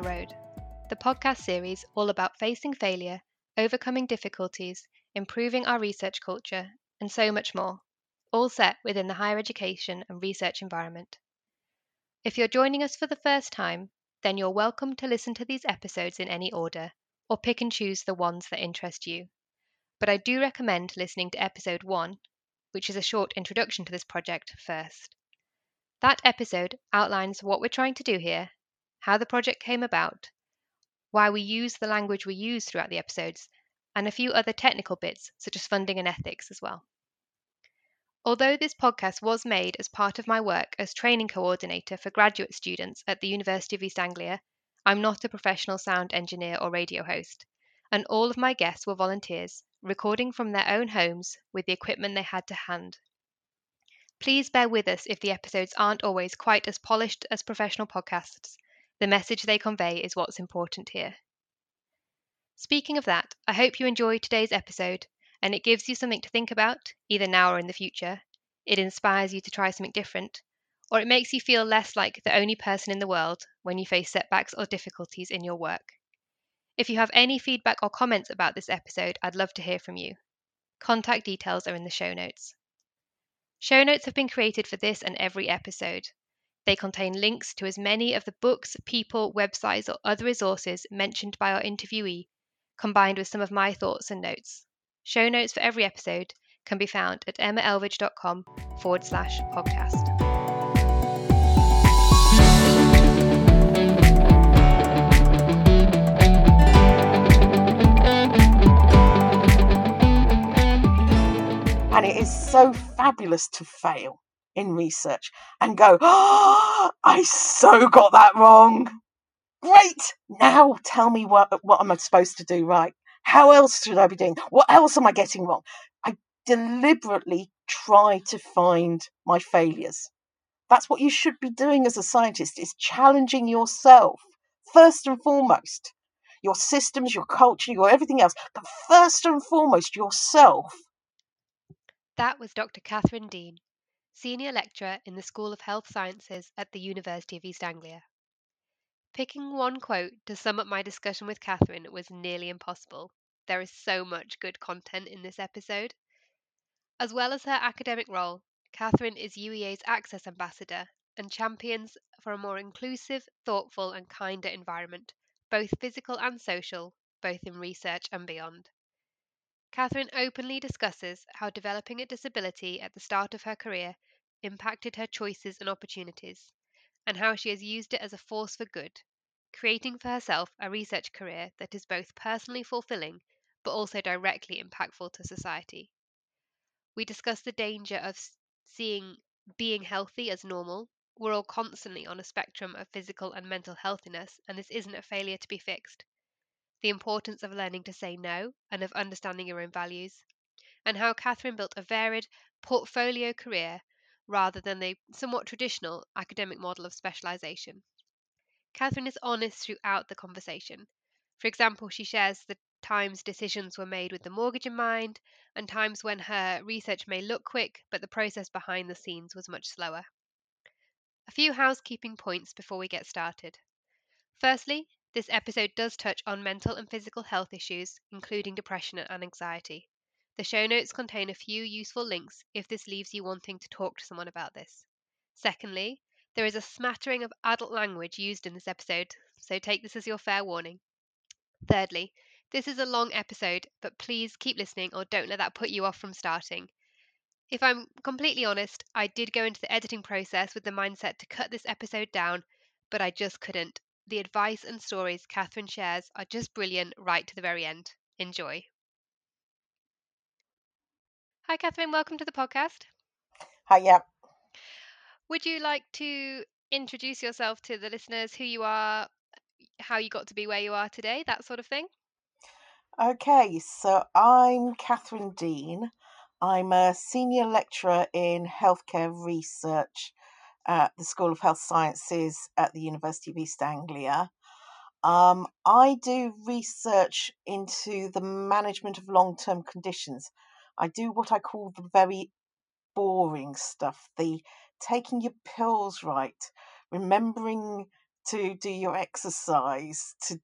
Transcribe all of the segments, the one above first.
the Road, the podcast series all about facing failure, overcoming difficulties, improving our research culture, and so much more, all set within the higher education and research environment. If you're joining us for the first time, then you're welcome to listen to these episodes in any order, or pick and choose the ones that interest you. But I do recommend listening to episode 1, which is a short introduction to this project, first. That episode outlines what we're trying to do here, how the project came about, why we use the language we use throughout the episodes, and a few other technical bits such as funding and ethics as well. Although this podcast was made as part of my work as training coordinator for graduate students at the University of East Anglia, I'm not a professional sound engineer or radio host, and all of my guests were volunteers, recording from their own homes with the equipment they had to hand. Please bear with us if the episodes aren't always quite as polished as professional podcasts. The message they convey is what's important here. Speaking of that, I hope you enjoyed today's episode and it gives you something to think about, either now or in the future. It inspires you to try something different, or it makes you feel less like the only person in the world when you face setbacks or difficulties in your work. If you have any feedback or comments about this episode, I'd love to hear from you. Contact details are in the show notes. Show notes have been created for this and every episode. They contain links to as many of the books, people, websites, or other resources mentioned by our interviewee, combined with some of my thoughts and notes. Show notes for every episode can be found at emmaelvidge.com forward slash podcast. And it is so fabulous to fail in research and go, oh, I so got that wrong. Great. Now tell me what, what am I supposed to do right? How else should I be doing? What else am I getting wrong? I deliberately try to find my failures. That's what you should be doing as a scientist is challenging yourself first and foremost. Your systems, your culture, your everything else, but first and foremost yourself. That was Dr. Katherine Deane, Senior Lecturer in the School of Health Sciences at the University of East Anglia. Picking one quote to sum up my discussion with Katherine was nearly impossible. There is so much good content in this episode. As well as her academic role, Katherine is UEA's Access Ambassador and champions for a more inclusive, thoughtful, and kinder environment, both physical and social, both in research and beyond. Katherine openly discusses how developing a disability at the start of her career impacted her choices and opportunities, and how she has used it as a force for good, creating for herself a research career that is both personally fulfilling but also directly impactful to society. We discuss the danger of seeing being healthy as normal. We're all constantly on a spectrum of physical and mental healthiness, and this isn't a failure to be fixed. The importance of learning to say no and of understanding your own values, and how Katherine built a varied portfolio career rather than the somewhat traditional academic model of specialization. Katherine is honest throughout the conversation. For example, she shares the times decisions were made with the mortgage in mind, and times when her research may look quick, but the process behind the scenes was much slower. A few housekeeping points before we get started. Firstly, this episode does touch on mental and physical health issues, including depression and anxiety. The show notes contain a few useful links if this leaves you wanting to talk to someone about this. Secondly, there is a smattering of adult language used in this episode, so take this as your fair warning. Thirdly, this is a long episode, but please keep listening or don't let that put you off from starting. If I'm completely honest, I did go into the editing process with the mindset to cut this episode down, but I just couldn't. The advice and stories Katherine shares are just brilliant right to the very end. Enjoy. Hi, Katherine. Welcome to the podcast. Hi, yeah. Would you like to introduce yourself to the listeners, who you are, how you got to be where you are today, that sort of thing? Okay, so I'm Katherine Deane. I'm a senior lecturer in healthcare research at the School of Health Sciences at the University of East Anglia. Um, I do research into the management of long term conditions I do what I call the very boring stuff, the taking your pills right, remembering to do your exercise, to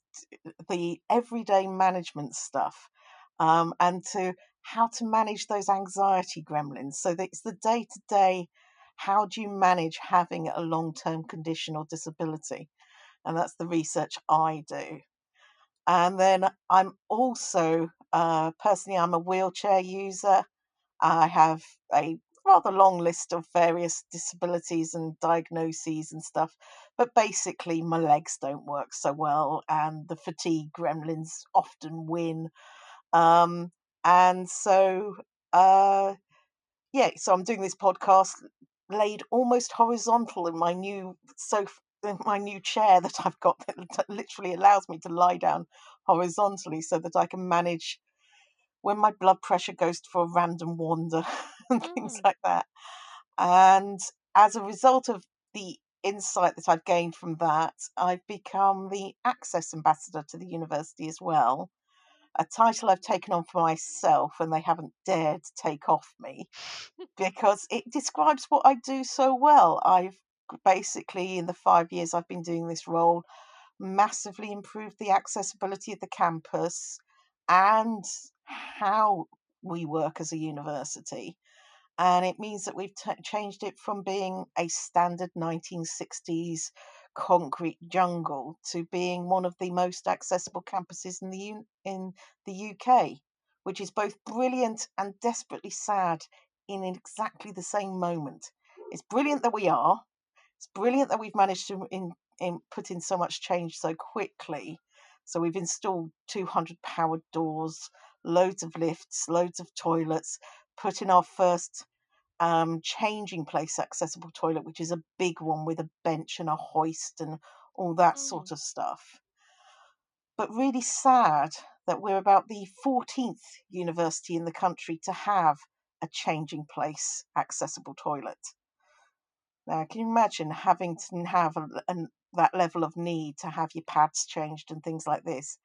the everyday management stuff, um, and to how to manage those anxiety gremlins. So it's the day to day. How do you manage having a long term condition or disability? And that's the research I do. And then I'm also uh, personally I'm a wheelchair user. I have a rather long list of various disabilities and diagnoses and stuff. But basically, my legs don't work so well, and the fatigue gremlins often win. Um, and so, uh, yeah, so I'm doing this podcast laid almost horizontal in my new sofa, my new chair that I've got that literally allows me to lie down horizontally so that I can manage when my blood pressure goes for a random wander and things Mm. like that. And as a result of the insight that I've gained from that, I've become the Access Ambassador to the university as well. A title I've taken on for myself and they haven't dared to take off me because it describes what I do so well. I've basically, in the five years I've been doing this role, massively improved the accessibility of the campus and how we work as a university. And it means that we've t- changed it from being a standard 1960s concrete jungle to being one of the most accessible campuses in the U- in the UK, which is both brilliant and desperately sad in exactly the same moment. It's brilliant that we are. It's brilliant that we've managed to in, in put in so much change so quickly. So we've installed 200 powered doors, loads of lifts, loads of toilets, put in our first um, changing place accessible toilet, which is a big one with a bench and a hoist and all that sort Mm. of stuff. But really sad that we're about the 14th university in the country to have a changing place accessible toilet. Now, can you imagine having to have a, an, that level of need to have your pads changed and things like this?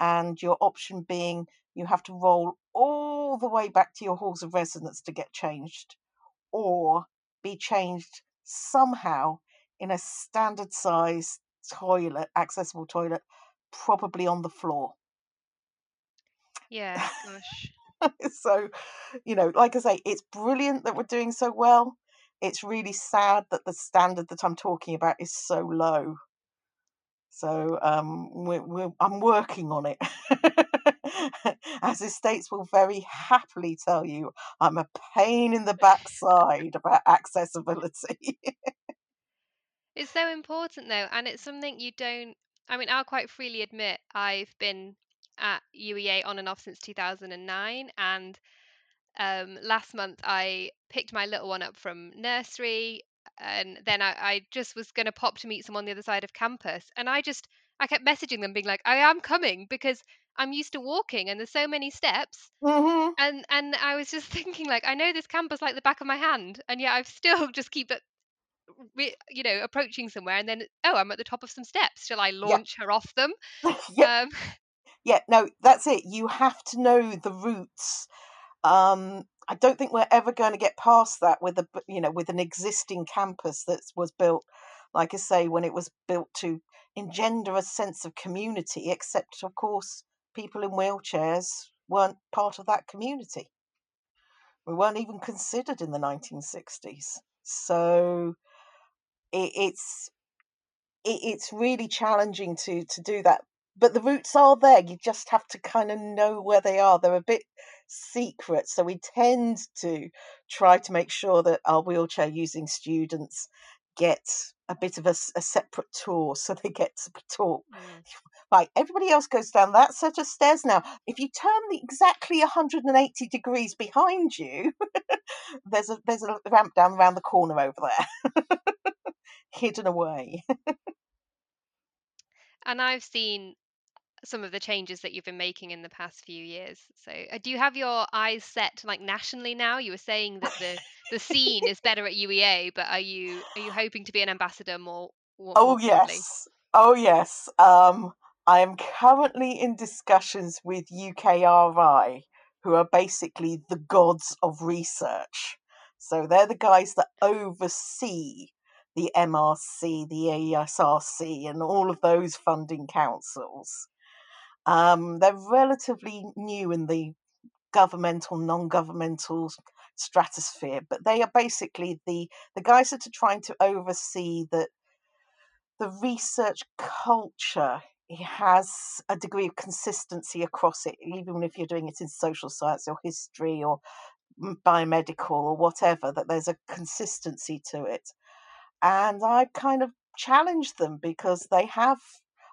And your option being you have to roll all the way back to your halls of residence to get changed, or be changed somehow in a standard size toilet, accessible toilet, probably on the floor. Yeah, gosh. so, you know, like I say, it's brilliant that we're doing so well. It's really sad that the standard that I'm talking about is so low. So, um, we're, we're, I'm working on it. As estates will very happily tell you, I'm a pain in the backside about accessibility. It's so important though, and it's something you don't. I mean, I'll quite freely admit I've been at UEA on and off since 2009, and um, last month I picked my little one up from nursery, and then I, I just was going to pop to meet someone on the other side of campus, and I just I kept messaging them, being like, "I am coming," because I'm used to walking, and there's so many steps, hmm and and I was just thinking like, I know this campus like the back of my hand, and yet I've still just keep it you know approaching somewhere and then oh i'm at the top of some steps shall i Yeah, launch her off them yeah, um yeah. No, that's it. You have to know the routes. Um, I don't think we're ever going to get past that with a, you know, with an existing campus that was built, like I say, when it was built to engender a sense of community. Except, of course, people in wheelchairs weren't part of that community. We weren't even considered in the 1960s. So it, it's it, it's really challenging to to do that. But the routes are there. You just have to kind of know where they are. They're a bit secret, so we tend to try to make sure that our wheelchair using students get a bit of a separate tour so they get to talk. mm, right everybody else goes down that set of stairs now if you turn the exactly 180 degrees behind you there's a there's a ramp down around the corner over there hidden away and i've seen some of the changes that you've been making in the past few years so uh, do you have your eyes set like nationally now you were saying that the the scene is better at UEA but are you are you hoping to be an ambassador more more, Oh broadly yes. Oh yes. Um, I am currently in discussions with UKRI, who are basically the gods of research. So they're the guys that oversee the MRC, the ESRC, and all of those funding councils. Um, they're relatively new in the governmental, non-governmental stratosphere, but they are basically the the guys that are trying to oversee that the research culture has a degree of consistency across it, even if you're doing it in social science or history or biomedical or whatever, that there's a consistency to it. And I kind of challenge them because they have,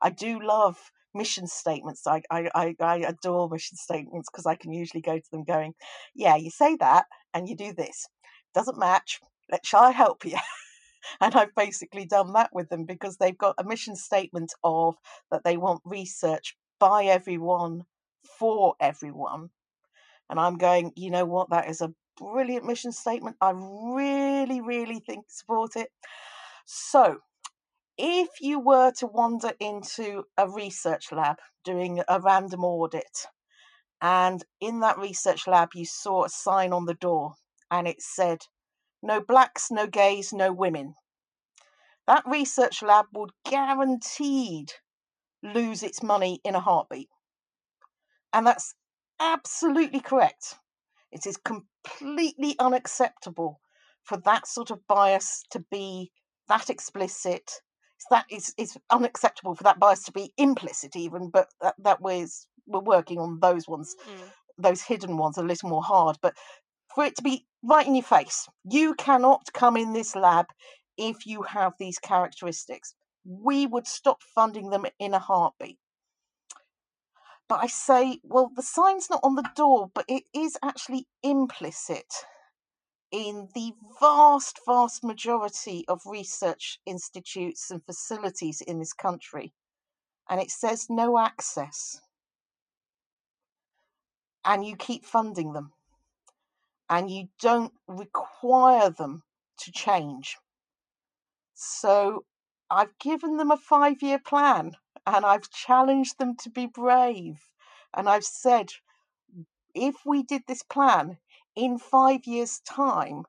I do love mission statements. I, I, I adore mission statements because I can usually go to them going, yeah, you say that and you do this. Doesn't match. Shall I help you? and I've basically done that with them because they've got a mission statement of that they want research by everyone for everyone. And I'm going, you know what, that is a brilliant mission statement. I really, really think support it. So if you were to wander into a research lab doing a random audit, and in that research lab you saw a sign on the door and it said, no blacks, no gays, no women, that research lab would guaranteed lose its money in a heartbeat. And that's absolutely correct. It is completely unacceptable for that sort of bias to be that explicit. That is it's unacceptable for that bias to be implicit, even. But that that was we're working on those ones, Mm. those hidden ones, a little more hard. But for it to be right in your face, you cannot come in this lab if you have these characteristics. We would stop funding them in a heartbeat. But I say, well, the sign's not on the door, but it is actually implicit in the vast, vast majority of research institutes and facilities in this country. And it says no access. And you keep funding them. And you don't require them to change. So I've given them a five year plan and I've challenged them to be brave. And I've said, if we did this plan in five years' time,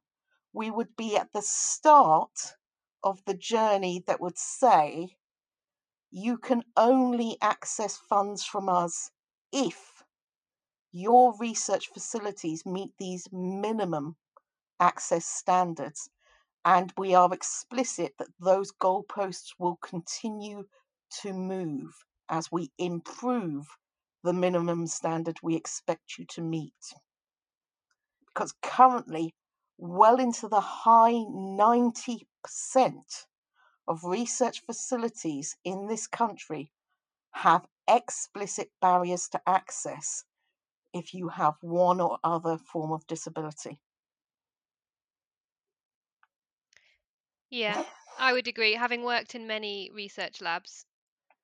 we would be at the start of the journey that would say, you can only access funds from us if your research facilities meet these minimum access standards. And we are explicit that those goalposts will continue to move as we improve the minimum standard we expect you to meet. Because currently, well into the high 90% of research facilities in this country have explicit barriers to access if you have one or other form of disability. Yeah, I would agree. Having worked in many research labs,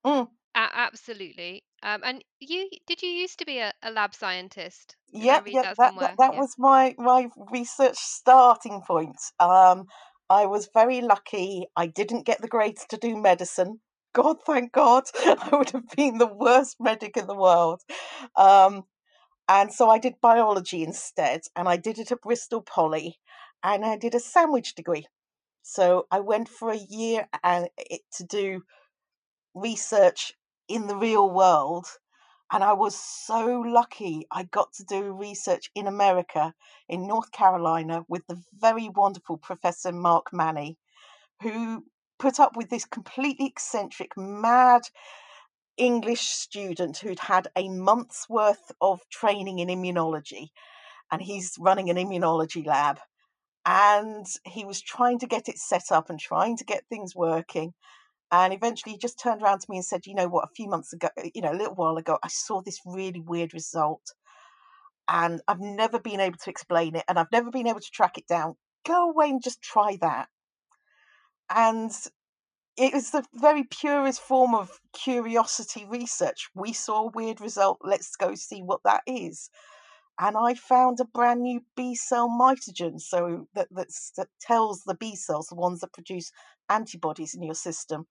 Mm, a- absolutely. Um, and you did you used to be a, a lab scientist? Did read yep, that that, that, that Yeah. was my, my research starting point. Um, I was very lucky. I didn't get the grades to do medicine. God, thank God. I would have been the worst medic in the world. Um, and so I did biology instead, and I did it at Bristol Poly, and I did a sandwich degree. So I went for a year uh, and it, to do research in the real world. And I was so lucky I got to do research in America, in North Carolina, with the very wonderful Professor Mark Mannie, who put up with this completely eccentric, mad English student who'd had a month's worth of training in immunology. And he's running an immunology lab. And he was trying to get it set up and trying to get things working. And eventually he just turned around to me and said, You know what, a few months ago, you know, a little while ago, I saw this really weird result. And I've never been able to explain it and I've never been able to track it down. Go away and just try that. And it was the very purest form of curiosity research. We saw a weird result. Let's go see what that is. And I found a brand new B cell mitogen, so that that tells the B cells, the ones that produce antibodies in your system,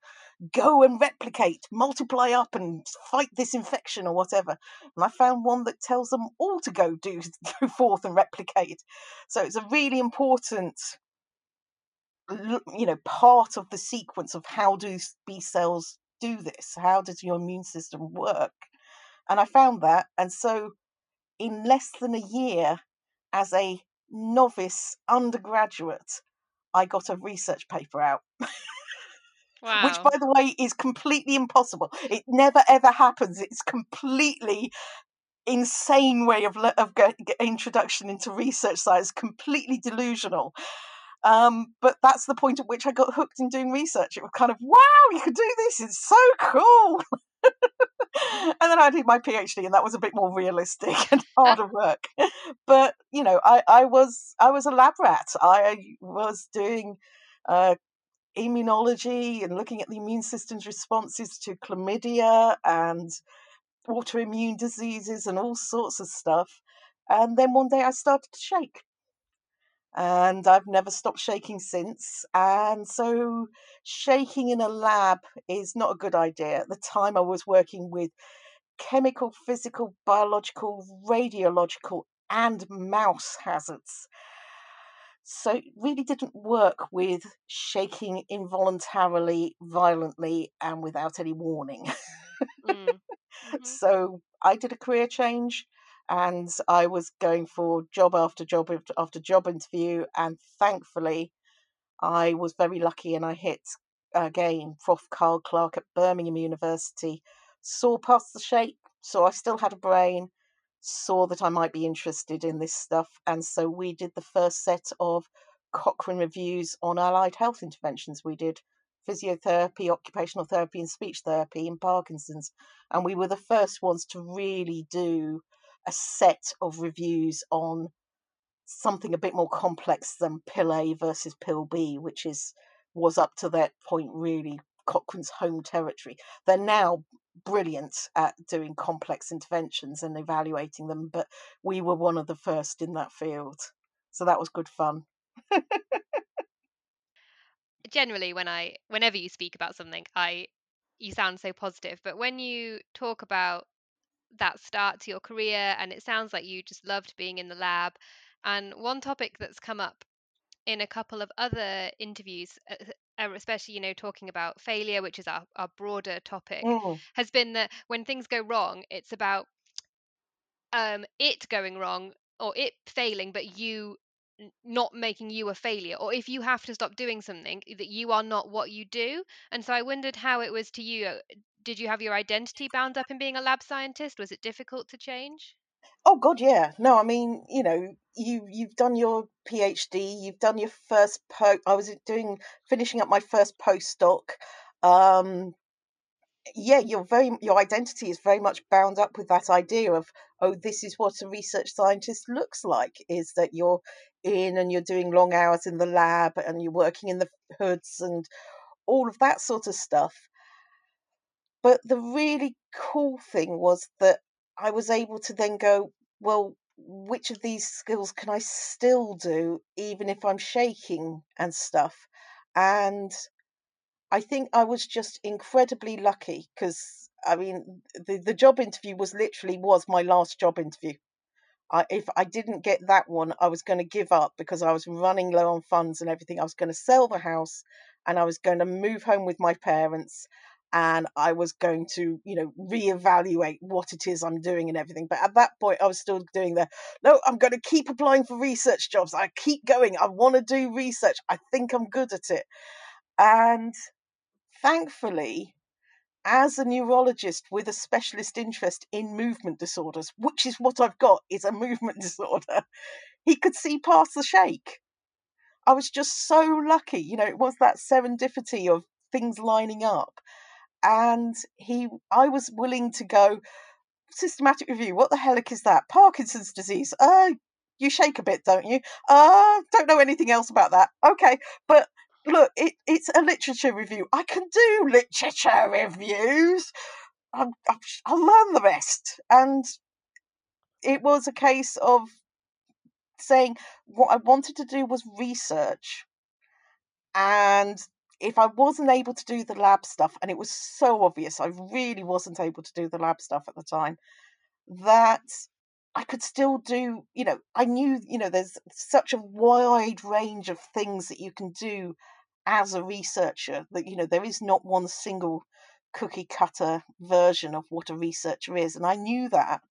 go and replicate, multiply up, and fight this infection or whatever. And I found one that tells them all to go do go forth and replicate. So it's a really important you know, part of the sequence of how do B cells do this? How does your immune system work? And I found that. And so, in less than a year, as a novice undergraduate, I got a research paper out. Wow. Which, by the way, is completely impossible. It never ever happens. It's completely insane way of of introduction into research science. Completely delusional. Um, but that's the point at which I got hooked in doing research. It was kind of wow, you can do this. It's so cool. and then I did my PhD, and that was a bit more realistic and harder work. But you know, I, I was I was a lab rat. I was doing uh, immunology and looking at the immune system's responses to chlamydia and autoimmune diseases and all sorts of stuff. And then one day I started to shake. And I've never stopped shaking since. And so, shaking in a lab is not a good idea. At the time, I was working with chemical, physical, biological, radiological, and mouse hazards. So it really didn't work with shaking involuntarily, violently, and without any warning. Mm. Mhm. so I did a career change and I was going for job after job after- job interview. And thankfully, I was very lucky and I hit again Prof. Carl Clarke at Birmingham University, saw past the shape, so I still had a brain, saw that I might be interested in this stuff. And so we did the first set of Cochrane reviews on allied health interventions. We did physiotherapy, occupational therapy, and speech therapy in Parkinson's. And we were the first ones to really do a set of reviews on something a bit more complex than pill A versus pill B, which is was up to that point really Cochrane's home territory. They're now brilliant at doing complex interventions and evaluating them, but we were one of the first in that field. So that was good fun. Generally, when I, whenever you speak about something, I, you sound so positive. But when you talk about that start to your career, and it sounds like you just loved being in the lab. And one topic that's come up in a couple of other interviews, uh, uh, especially you know talking about failure, which is our, our broader topic, Mm. has been that when things go wrong, it's about um, it going wrong or it failing, but you not making you a failure, or if you have to stop doing something, that you are not what you do. And so I wondered how it was to you. Did you have your identity bound up in being a lab scientist? Was it difficult to change? Oh God, yeah. No, I mean, you know, you you've done your PhD, you've done your first po. I was doing finishing up my first postdoc. Um, yeah, your very your identity is very much bound up with that idea of oh, this is what a research scientist looks like. Is that you're in and you're doing long hours in the lab and you're working in the hoods and all of that sort of stuff. But the really cool thing was that I was able to then go, well, which of these skills can I still do even if I'm shaking and stuff? And I think I was just incredibly lucky because I mean the the job interview was literally was my last job interview. I, if I didn't get that one, I was going to give up because I was running low on funds and everything. I was going to sell the house and I was going to move home with my parents and I was going to, you know, reevaluate what it is I'm doing and everything. But at that point, I was still doing the no, I'm going to keep applying for research jobs. I keep going. I want to do research. I think I'm good at it. And thankfully, as a neurologist with a specialist interest in movement disorders, which is what I've got, is a movement disorder, he could see past the shake. I was just so lucky. You know, it was that serendipity of things lining up. And he I was willing to go, systematic review, what the heck is that? Parkinson's disease. Uh you shake a bit, don't you? Uh don't know anything else about that. Okay. But look, it, it's a literature review. I can do literature reviews. I'm, I'm, I'll learn the rest. And it was a case of saying what I wanted to do was research. And if I wasn't able to do the lab stuff, and it was so obvious I really wasn't able to do the lab stuff at the time, that I could still do, you know, I knew, you know, there's such a wide range of things that you can do as a researcher that you know there is not one single cookie cutter version of what a researcher is and i knew that.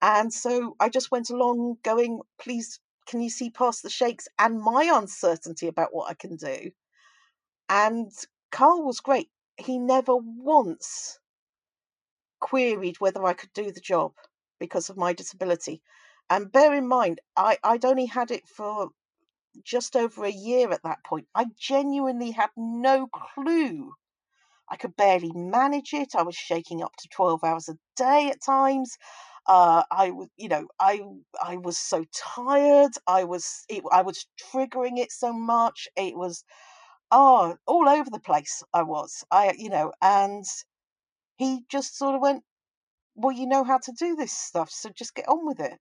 And so i just went along going please can you see past the shakes and my uncertainty about what i can do and carl was great he never once queried whether i could do the job because of my disability and bear in mind I, i'd only had it for just over a year at that point. I genuinely had no clue. I could barely manage it. I was shaking up to 12 hours a day at times. Uh, I was, you know, I I was so tired. I was, it, I was triggering it so much. It was, oh, all over the place. I was, I, you know, and he just sort of went, well, you know how to do this stuff, so just get on with it.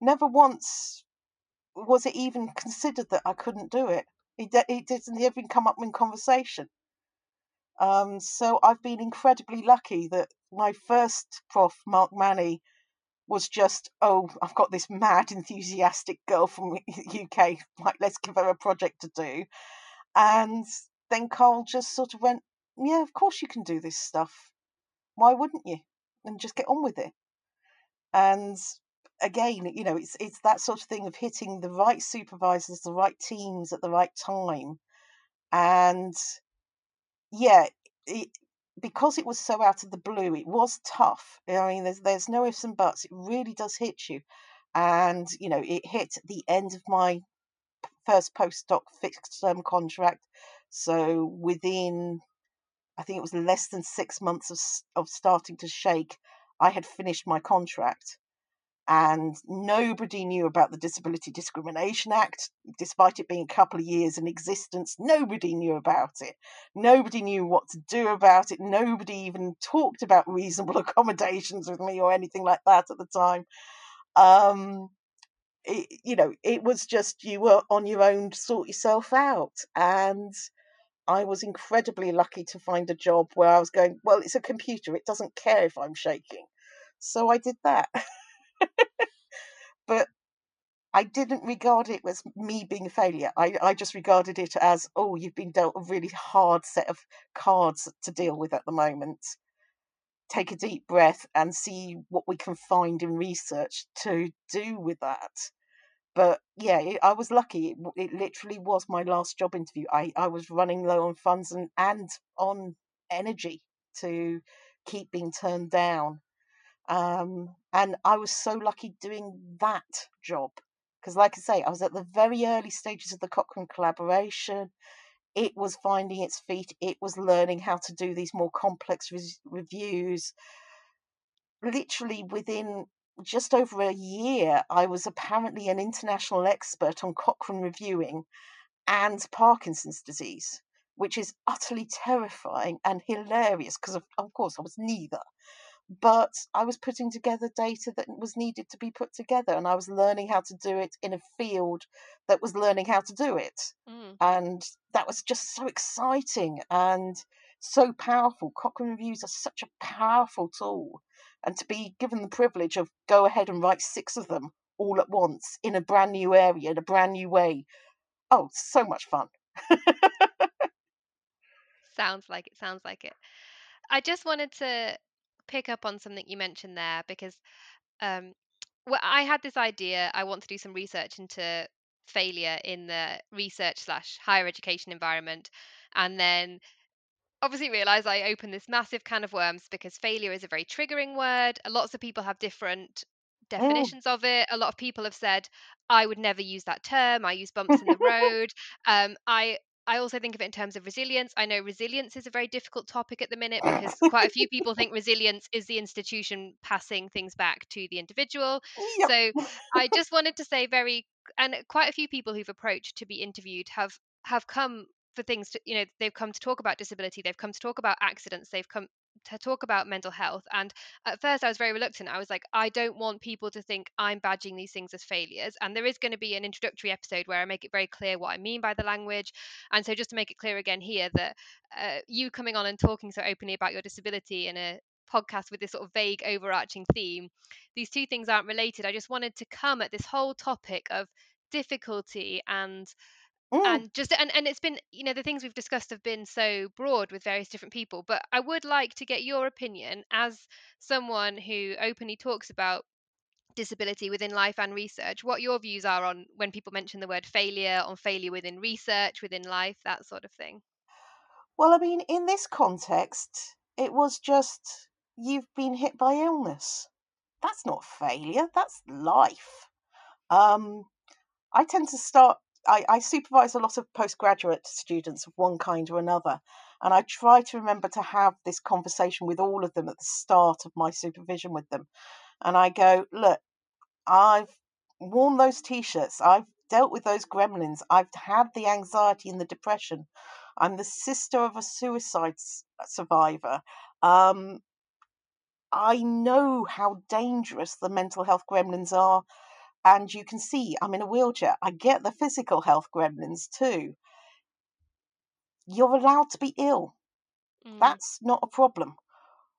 Never once was it even considered that I couldn't do it? It, it didn't even come up in conversation. Um, so I've been incredibly lucky that my first prof, Mark Mannie, was just, oh, I've got this mad, enthusiastic girl from UK, like, let's give her a project to do. And then Carl just sort of went, yeah, of course you can do this stuff. Why wouldn't you? And just get on with it. And again, you know, it's it's that sort of thing of hitting the right supervisors, the right teams at the right time, and yeah, it, because it was so out of the blue, it was tough. I mean, there's there's no ifs and buts. It really does hit you, and you know, it hit the end of my first postdoc fixed term contract. So within, I think it was less than six months of of starting to shake, I had finished my contract and nobody knew about the Disability Discrimination Act, despite it being a couple of years in existence. Nobody knew about it. Nobody knew what to do about it. Nobody even talked about reasonable accommodations with me or anything like that at the time. Um, it, you know, it was just you were on your own sort yourself out. And I was incredibly lucky to find a job where I was going, well, it's a computer, it doesn't care if I'm shaking. So I did that. but I didn't regard it as me being a failure. I, I just regarded it as, oh, you've been dealt a really hard set of cards to deal with at the moment. Take a deep breath and see what we can find in research to do with that. But yeah, I was lucky. It, it literally was my last job interview. I, I was running low on funds and, and on energy to keep being turned down. Um, and I was so lucky doing that job because, like I say, I was at the very early stages of the Cochrane collaboration. It was finding its feet, it was learning how to do these more complex reviews. Literally within just over a year, I was apparently an international expert on Cochrane reviewing and Parkinson's disease, which is utterly terrifying and hilarious because, of, of course, I was neither but I was putting together data that was needed to be put together, and I was learning how to do it in a field that was learning how to do it. Mm. And that was just so exciting and so powerful. Cochrane reviews are such a powerful tool, and to be given the privilege of go ahead and write six of them all at once in a brand new area, in a brand new way. Oh, so much fun. sounds like it. Sounds like it. I just wanted to pick up on something you mentioned there because um, well, I had this idea. I want to do some research into failure in the research slash higher education environment, and then obviously realize I opened this massive can of worms because failure is a very triggering word. Lots of people have different mm. definitions mm. of it. A lot of people have said, I would never use that term. I use bumps in the road. Um, I I also think of it in terms of resilience. I know resilience is a very difficult topic at the minute because quite a few people think resilience is the institution passing things back to the individual. Yep. So I just wanted to say very and quite a few people who've approached to be interviewed have have come for things to, you know they've come to talk about disability they've come to talk about accidents they've come to talk about mental health. And at first, I was very reluctant. I was like, I don't want people to think I'm badging these things as failures. And there is going to be an introductory episode where I make it very clear what I mean by the language. And so, just to make it clear again here, that uh, you coming on and talking so openly about your disability in a podcast with this sort of vague overarching theme, these two things aren't related. I just wanted to come at this whole topic of difficulty and Mm. and just and, and it's been you know the things we've discussed have been so broad with various different people but i would like to get your opinion as someone who openly talks about disability within life and research what your views are on when people mention the word failure on failure within research within life that sort of thing Well, I mean, in this context, it was just you've been hit by illness. That's not failure, that's life. Um, I tend to start, I, I supervise a lot of postgraduate students of one kind or another, and I try to remember to have this conversation with all of them at the start of my supervision with them. And I go, look, I've worn those t shirts, I've dealt with those gremlins, I've had the anxiety and the depression. I'm the sister of a suicide survivor. Um, I know how dangerous the mental health gremlins are. And you can see I'm in a wheelchair. I get the physical health gremlins too. You're allowed to be ill. Mm, That's not a problem.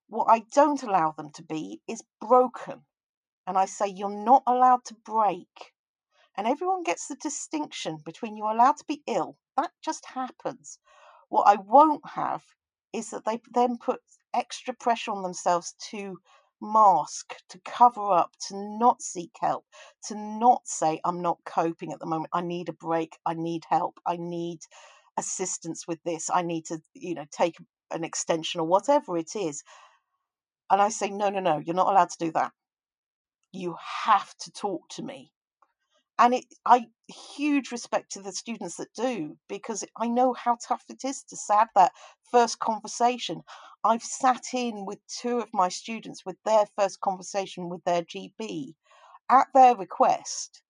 What I don't allow them to be is broken. And I say you're not allowed to break. And everyone gets the distinction between you're allowed to be ill. That just happens. What I won't have is that they then put extra pressure on themselves to mask, to cover up, to not seek help, to not say, I'm not coping at the moment. I need a break. I need help. I need assistance with this. I need to, you know, take an extension or whatever it is. And I say, no, no, no, you're not allowed to do that. You have to talk to me and it i huge respect to the students that do because i know how tough it is to have that first conversation. I've sat in with two of my students with their first conversation with their gp at their request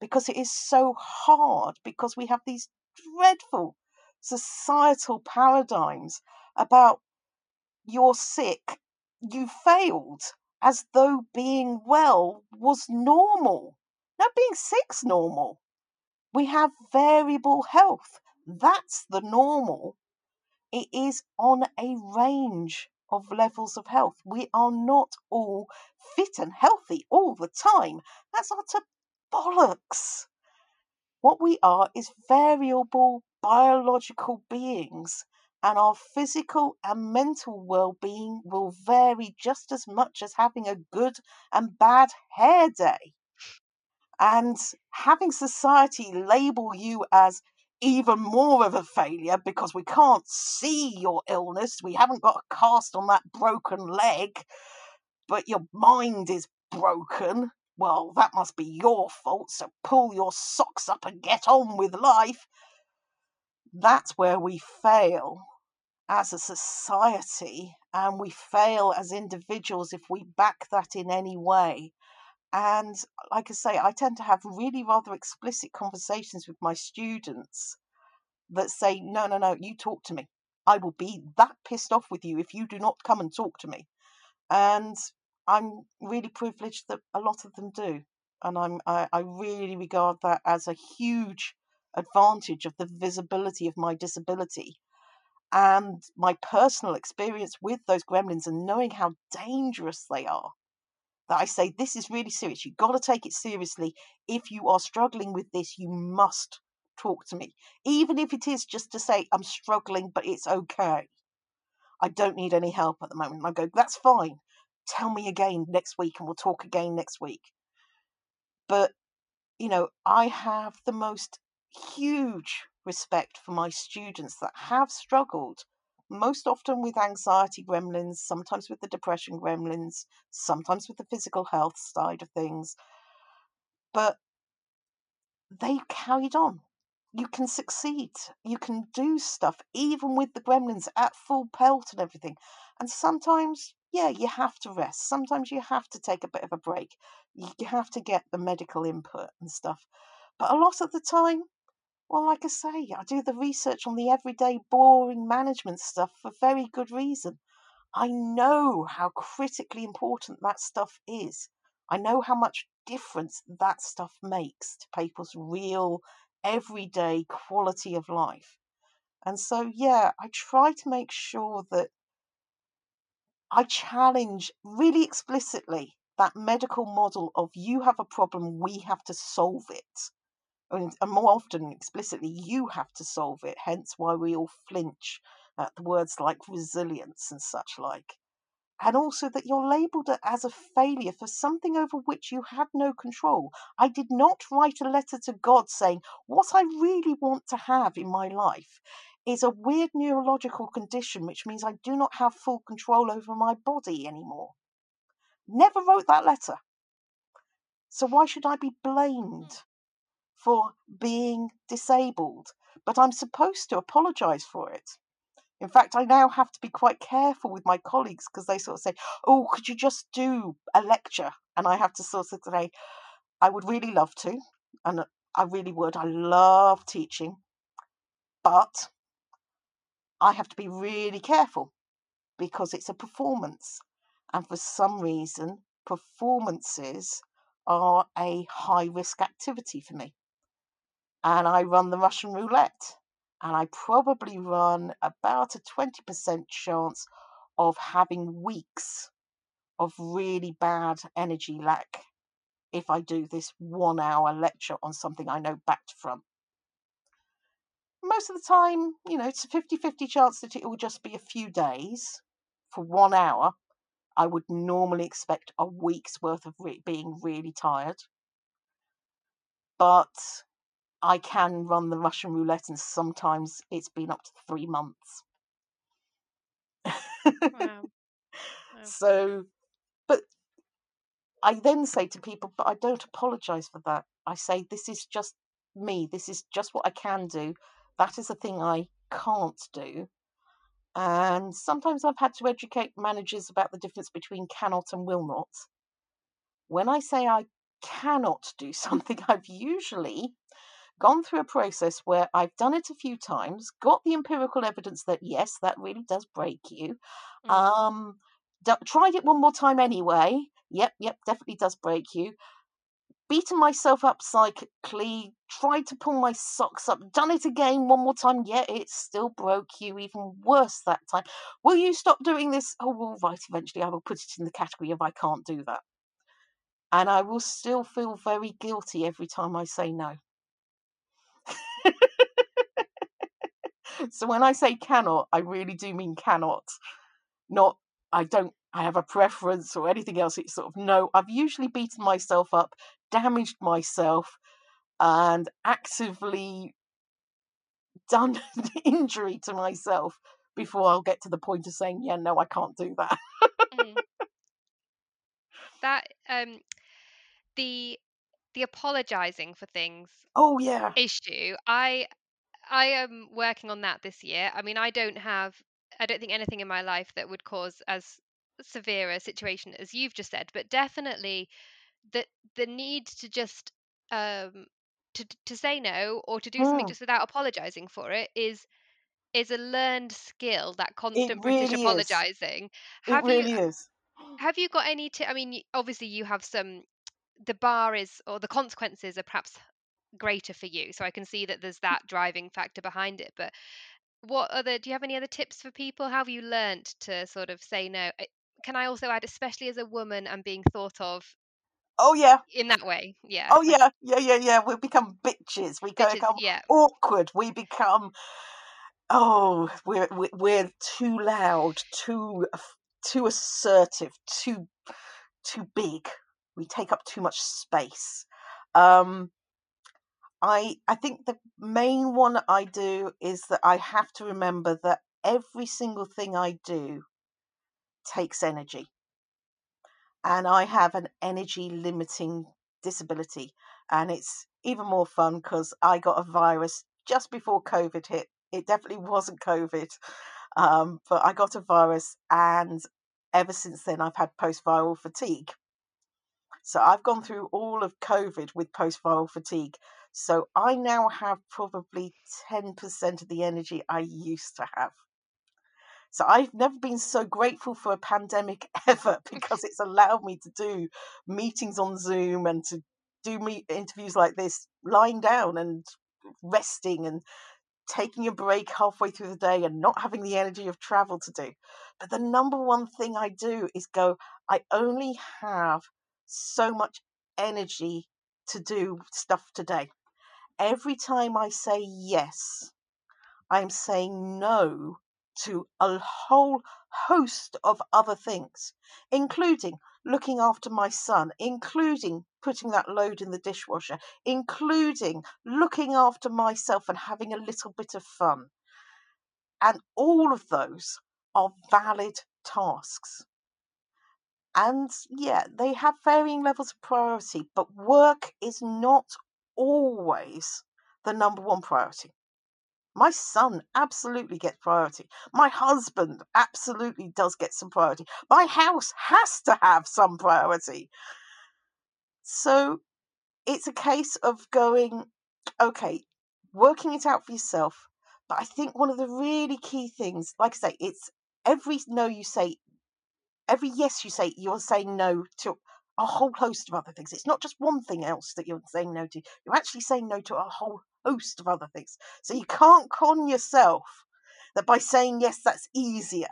because it is so hard because we have these dreadful societal paradigms about you're sick you failed as though being well was normal now, being sick's normal. We have variable health. That's the normal. It is on a range of levels of health. We are not all fit and healthy all the time. That's utter bollocks. What we are is variable biological beings, and our physical and mental well being will vary just as much as having a good and bad hair day and having society label you as even more of a failure because we can't see your illness, we haven't got a cast on that broken leg, but your mind is broken. Well, that must be your fault, so pull your socks up and get on with life. That's where we fail as a society, and we fail as individuals if we back that in any way. And like I say, I tend to have really rather explicit conversations with my students that say, no, no, no, you talk to me. I will be that pissed off with you if you do not come and talk to me. And I'm really privileged that a lot of them do. And I'm, I, I really regard that as a huge advantage of the visibility of my disability and my personal experience with those gremlins and knowing how dangerous they are that I say this is really serious. You've got to take it seriously. If you are struggling with this, you must talk to me. Even if it is just to say, I'm struggling, but it's okay. I don't need any help at the moment. I go, that's fine. Tell me again next week and we'll talk again next week. But, you know, I have the most huge respect for my students that have struggled most often with anxiety gremlins, sometimes with the depression gremlins, sometimes with the physical health side of things. But they carried on. You can succeed. You can do stuff, even with the gremlins at full pelt and everything. And sometimes, yeah, you have to rest. Sometimes you have to take a bit of a break. You have to get the medical input and stuff. But a lot of the time, well, like I say, I do the research on the everyday boring management stuff for very good reason. I know how critically important that stuff is. I know how much difference that stuff makes to people's real, everyday quality of life. And so, yeah, I try to make sure that I challenge really explicitly that medical model of you have a problem, we have to solve it and, more often explicitly, you have to solve it. Hence, why we all flinch at the words like resilience and such like. And also that you're labelled as a failure for something over which you had no control. I did not write a letter to God saying, What I really want to have in my life is a weird neurological condition which means I do not have full control over my body anymore. Never wrote that letter. So why should I be blamed for being disabled? But I'm supposed to apologise for it. In fact, I now have to be quite careful with my colleagues because they sort of say, Oh, could you just do a lecture? And I have to sort of say, I would really love to. And I really would. I love teaching. But I have to be really careful because it's a performance. And for some reason, performances are a high risk activity for me. And I run the Russian roulette and I probably run about a 20% chance of having weeks of really bad energy lack if I do this one hour lecture on something I know back to front. Most of the time, you know, it's a 50 50 chance that it will just be a few days for one hour. I would normally expect a week's worth of re- being really tired. But I can run the Russian roulette, and sometimes it's been up to three months. Wow. Wow. So, but I then say to people, but I don't apologize for that. I say, this is just me. This is just what I can do. That is a thing I can't do. And sometimes I've had to educate managers about the difference between cannot and will not. When I say I cannot do something, I've usually gone through a process where I've done it a few times, got the empirical evidence that yes, that really does break you. Mm. Um, d- tried it one more time anyway. Yep, yep, definitely does break you. Beaten myself up psychically, tried to pull my socks up, done it again one more time. Yeah, it still broke you, even worse that time. Will you stop doing this? Oh, all right, eventually I will put it in the category of I can't do that. And I will still feel very guilty every time I say no. So when I say cannot, I really do mean cannot. Not I don't I have a preference or anything else. It's sort of no, I've usually beaten myself up, damaged myself, and actively done injury to myself before I'll get to the point of saying, yeah, no, I can't do that. Mm. That um the the apologizing for things Oh yeah. issue. I I am working on that this year. I mean, I don't have I don't think anything in my life that would cause as severe a situation as you've just said, but definitely the the need to just um to to say no or to do something Mm, just without apologizing for it is is a learned skill that it constant british really is. apologizing It have you really is. have you got any t- I mean obviously you have some the bar is or the consequences are perhaps greater for you so i can see that there's that driving factor behind it but what other do you have any other tips for people how have you learnt to sort of say no can i also add especially as a woman and being thought of Oh yeah. in that way yeah Oh yeah. Yeah yeah yeah. We become bitches. We bitches become yeah awkward. We become oh we're we're, we're too loud, too too assertive, too too big. We take up too much space. Um, I I think the main one I do is that I have to remember that every single thing I do takes energy, and I have an energy limiting disability, and it's even more fun because I got a virus just before COVID hit. It definitely wasn't COVID, um, but I got a virus, and ever since then I've had post viral fatigue. So I've gone through all of COVID with post viral fatigue. So I now have probably 10% of the energy I used to have. So I've never been so grateful for a pandemic ever because it's allowed me to do meetings on Zoom and to do interviews like this lying down and resting and taking a break halfway through the day and not having the energy of travel to do. But the number one thing I do is go, I only have so much energy to do stuff today. Every time I say yes, I'm saying no to a whole host of other things, including looking after my son, including putting that load in the dishwasher, including looking after myself and having a little bit of fun. And all of those are valid tasks. And yeah, they have varying levels of priority, but work is not always the number one priority. My son absolutely gets priority. My husband absolutely does get some priority. My house has to have some priority. So it's a case of going, okay, working it out for yourself. But I think one of the really key things, like I say, it's every no you say, every yes you say, you're saying no to a whole host of other things. It's not just one thing else that you're saying no to. You're actually saying no to a whole host of other things. So you can't con yourself that by saying yes, that's easier.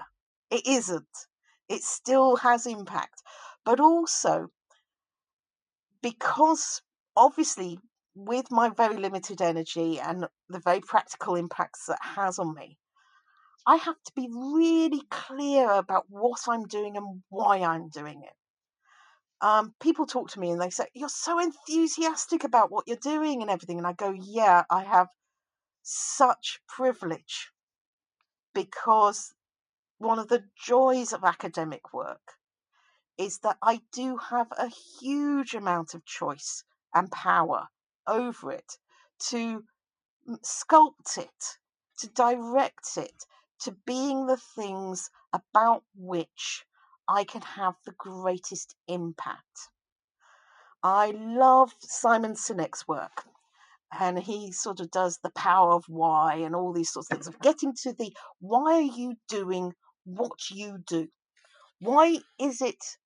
It isn't. It still has impact. But also, because obviously, with my very limited energy and the very practical impacts that has on me, I have to be really clear about what I'm doing and why I'm doing it um, people talk to me and they say, You're so enthusiastic about what you're doing and everything. And I go, Yeah, I have such privilege because one of the joys of academic work is that I do have a huge amount of choice and power over it to sculpt it, to direct it, to being the things about which I can have the greatest impact. I love Simon Sinek's work, and he sort of does the power of why and all these sorts of things of getting to the why are you doing what you do? Why is it?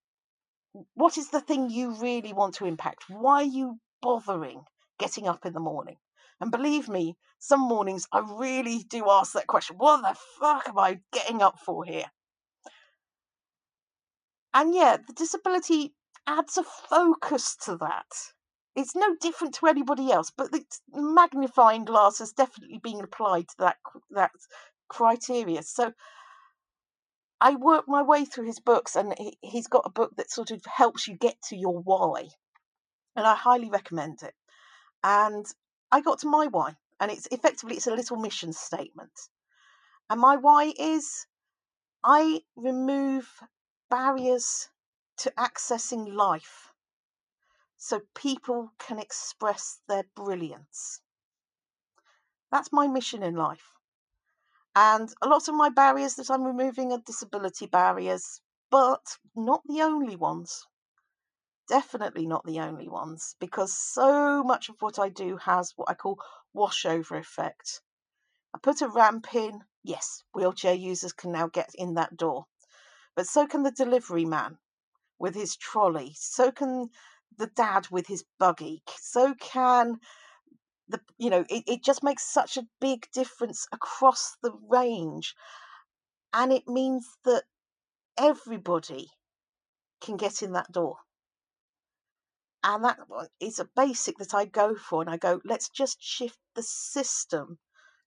What is the thing you really want to impact? Why are you bothering getting up in the morning? And believe me, some mornings I really do ask that question what the fuck am I getting up for here? And yeah, the disability adds a focus to that. It's no different to anybody else, but the magnifying glass has definitely been applied to that that criteria. So I worked my way through his books, and he, he's got a book that sort of helps you get to your why, and I highly recommend it. And I got to my why, and it's effectively it's a little mission statement. And my why is I remove barriers to accessing life so people can express their brilliance. That's my mission in life. And a lot of my barriers that I'm removing are disability barriers, but not the only ones. Definitely not the only ones, because so much of what I do has what I call washover effect. I put a ramp in, yes, wheelchair users can now get in that door. But so can the delivery man with his trolley. So can the dad with his buggy. So can the you know it, it just makes such a big difference across the range and it means that everybody can get in that door and that is a basic that i go for and i go let's just shift the system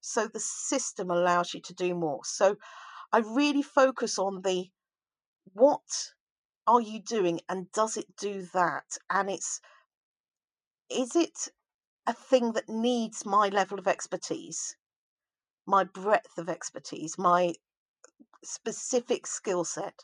so the system allows you to do more so i really focus on the what are you doing and does it do that? And it's, is it a thing that needs my level of expertise, my breadth of expertise, my specific skill set?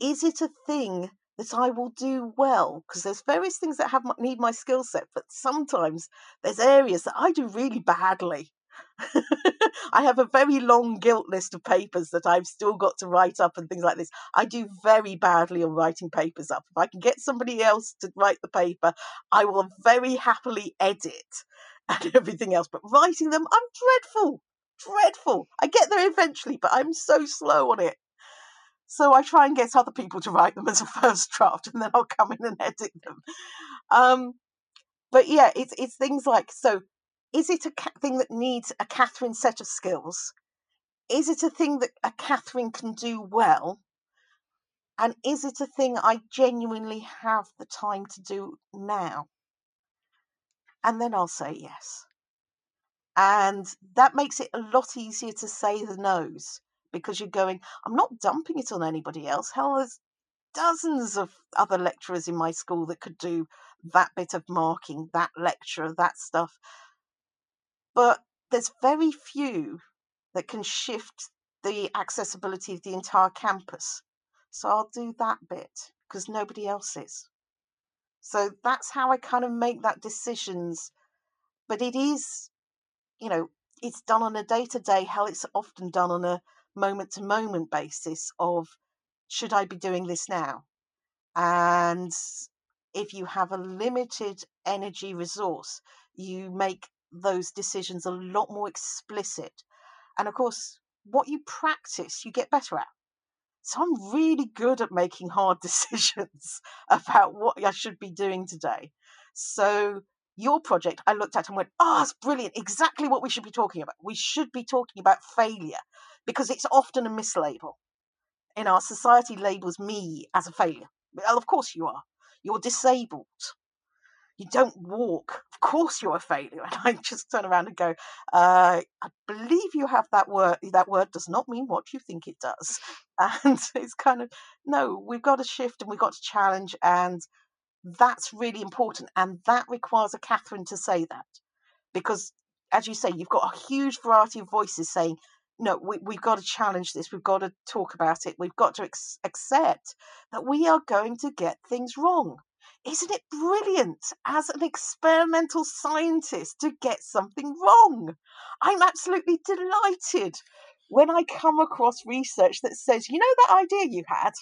Is it a thing that I will do well? Because there's various things that have need my skill set, but sometimes there's areas that I do really badly. I have a very long guilt list of papers that I've still got to write up and things like this. I do very badly on writing papers up. If I can get somebody else to write the paper, I will very happily edit and everything else. But writing them, I'm dreadful, dreadful. I get there eventually, but I'm so slow on it. So I try and get other people to write them as a first draft, and then I'll come in and edit them. Um, but yeah, it's it's things like so is it a thing that needs a Katherine set of skills? Is it a thing that a Katherine can do well? And is it a thing I genuinely have the time to do now? And then I'll say yes. And that makes it a lot easier to say the no's because you're going, I'm not dumping it on anybody else. Hell, there's dozens of other lecturers in my school that could do that bit of marking, that lecture, that stuff. But there's very few that can shift the accessibility of the entire campus. So I'll do that bit because nobody else is. So that's how I kind of make that decisions. But it is, you know, it's done on a day to day, hell, it's often done on a moment to moment basis of should I be doing this now? And if you have a limited energy resource, you make those decisions a lot more explicit. And of course, what you practice, you get better at. So I'm really good at making hard decisions about what I should be doing today. So your project, I looked at and went, oh, it's brilliant. Exactly what we should be talking about. We should be talking about failure because it's often a mislabel. In our society, labels me as a failure. Well, of course you are. You're disabled you don't walk. Of course you're a failure. And I just turn around and go, uh, I believe you have that word. That word does not mean what you think it does. And it's kind of, no, we've got to shift and we've got to challenge. And that's really important. And that requires a Katherine to say that. Because, as you say, you've got a huge variety of voices saying, no, we, we've got to challenge this. We've got to talk about it. We've got to ex- accept that we are going to get things wrong isn't it brilliant as an experimental scientist to get something wrong? I'm absolutely delighted when I come across research that says, you know, that idea you had?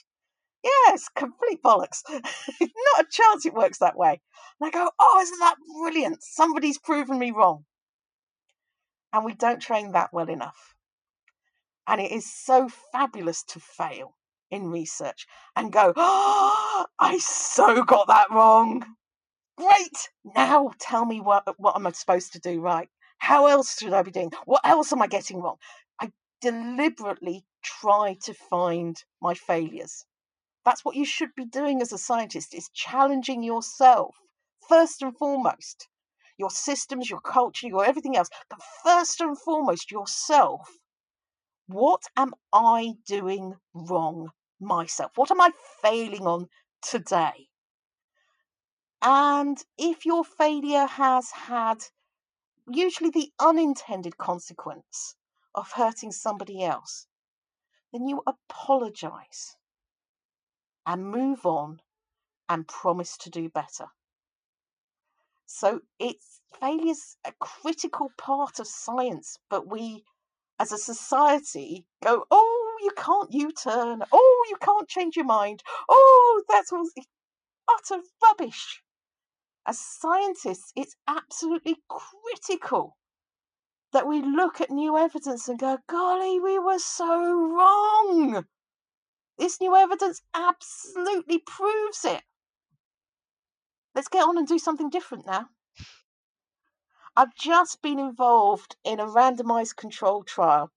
Yes, complete bollocks. Not a chance it works that way. And I go, oh, isn't that brilliant? Somebody's proven me wrong. And we don't train that well enough. And it is so fabulous to fail in research and go, oh, I so got that wrong. Great. Now tell me what, what am I supposed to do right? How else should I be doing? What else am I getting wrong? I deliberately try to find my failures. That's what you should be doing as a scientist is challenging yourself first and foremost. Your systems, your culture, your everything else, but first and foremost yourself. What am I doing wrong myself? What am I failing on today? And if your failure has had usually the unintended consequence of hurting somebody else, then you apologize and move on and promise to do better. So it's failure's a critical part of science, but we as a society go, oh, you can't U turn. Oh, you can't change your mind. Oh, that's all utter rubbish. As scientists, it's absolutely critical that we look at new evidence and go, golly, we were so wrong. This new evidence absolutely proves it. Let's get on and do something different now. I've just been involved in a randomized control trial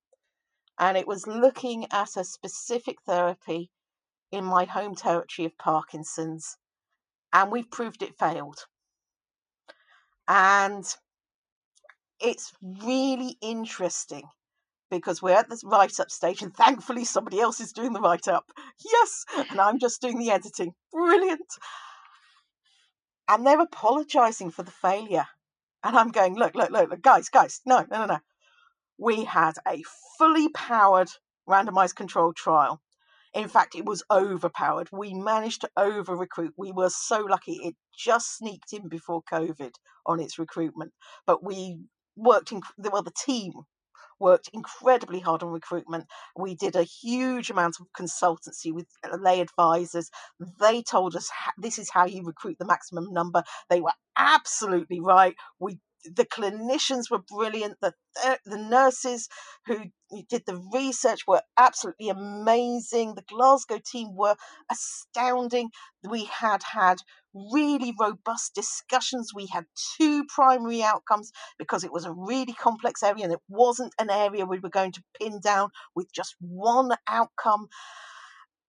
and it was looking at a specific therapy in my home territory of Parkinson's, and we've proved it failed. And it's really interesting because we're at the write up stage, and thankfully somebody else is doing the write up. Yes, and I'm just doing the editing. Brilliant. And they're apologizing for the failure. And I'm going, look, look, look, look, guys, guys, no, no, no, no we had a fully powered randomized controlled trial. In fact, it was overpowered. We managed to over recruit. We were so lucky. It just sneaked in before COVID on its recruitment. But we worked in, well, the team worked incredibly hard on recruitment. We did a huge amount of consultancy with lay advisors. They told us this is how you recruit the maximum number. They were absolutely right. We the clinicians were brilliant. The the nurses who did the research were absolutely amazing. The Glasgow team were astounding. We had had really robust discussions. We had two primary outcomes because it was a really complex area and it wasn't an area we were going to pin down with just one outcome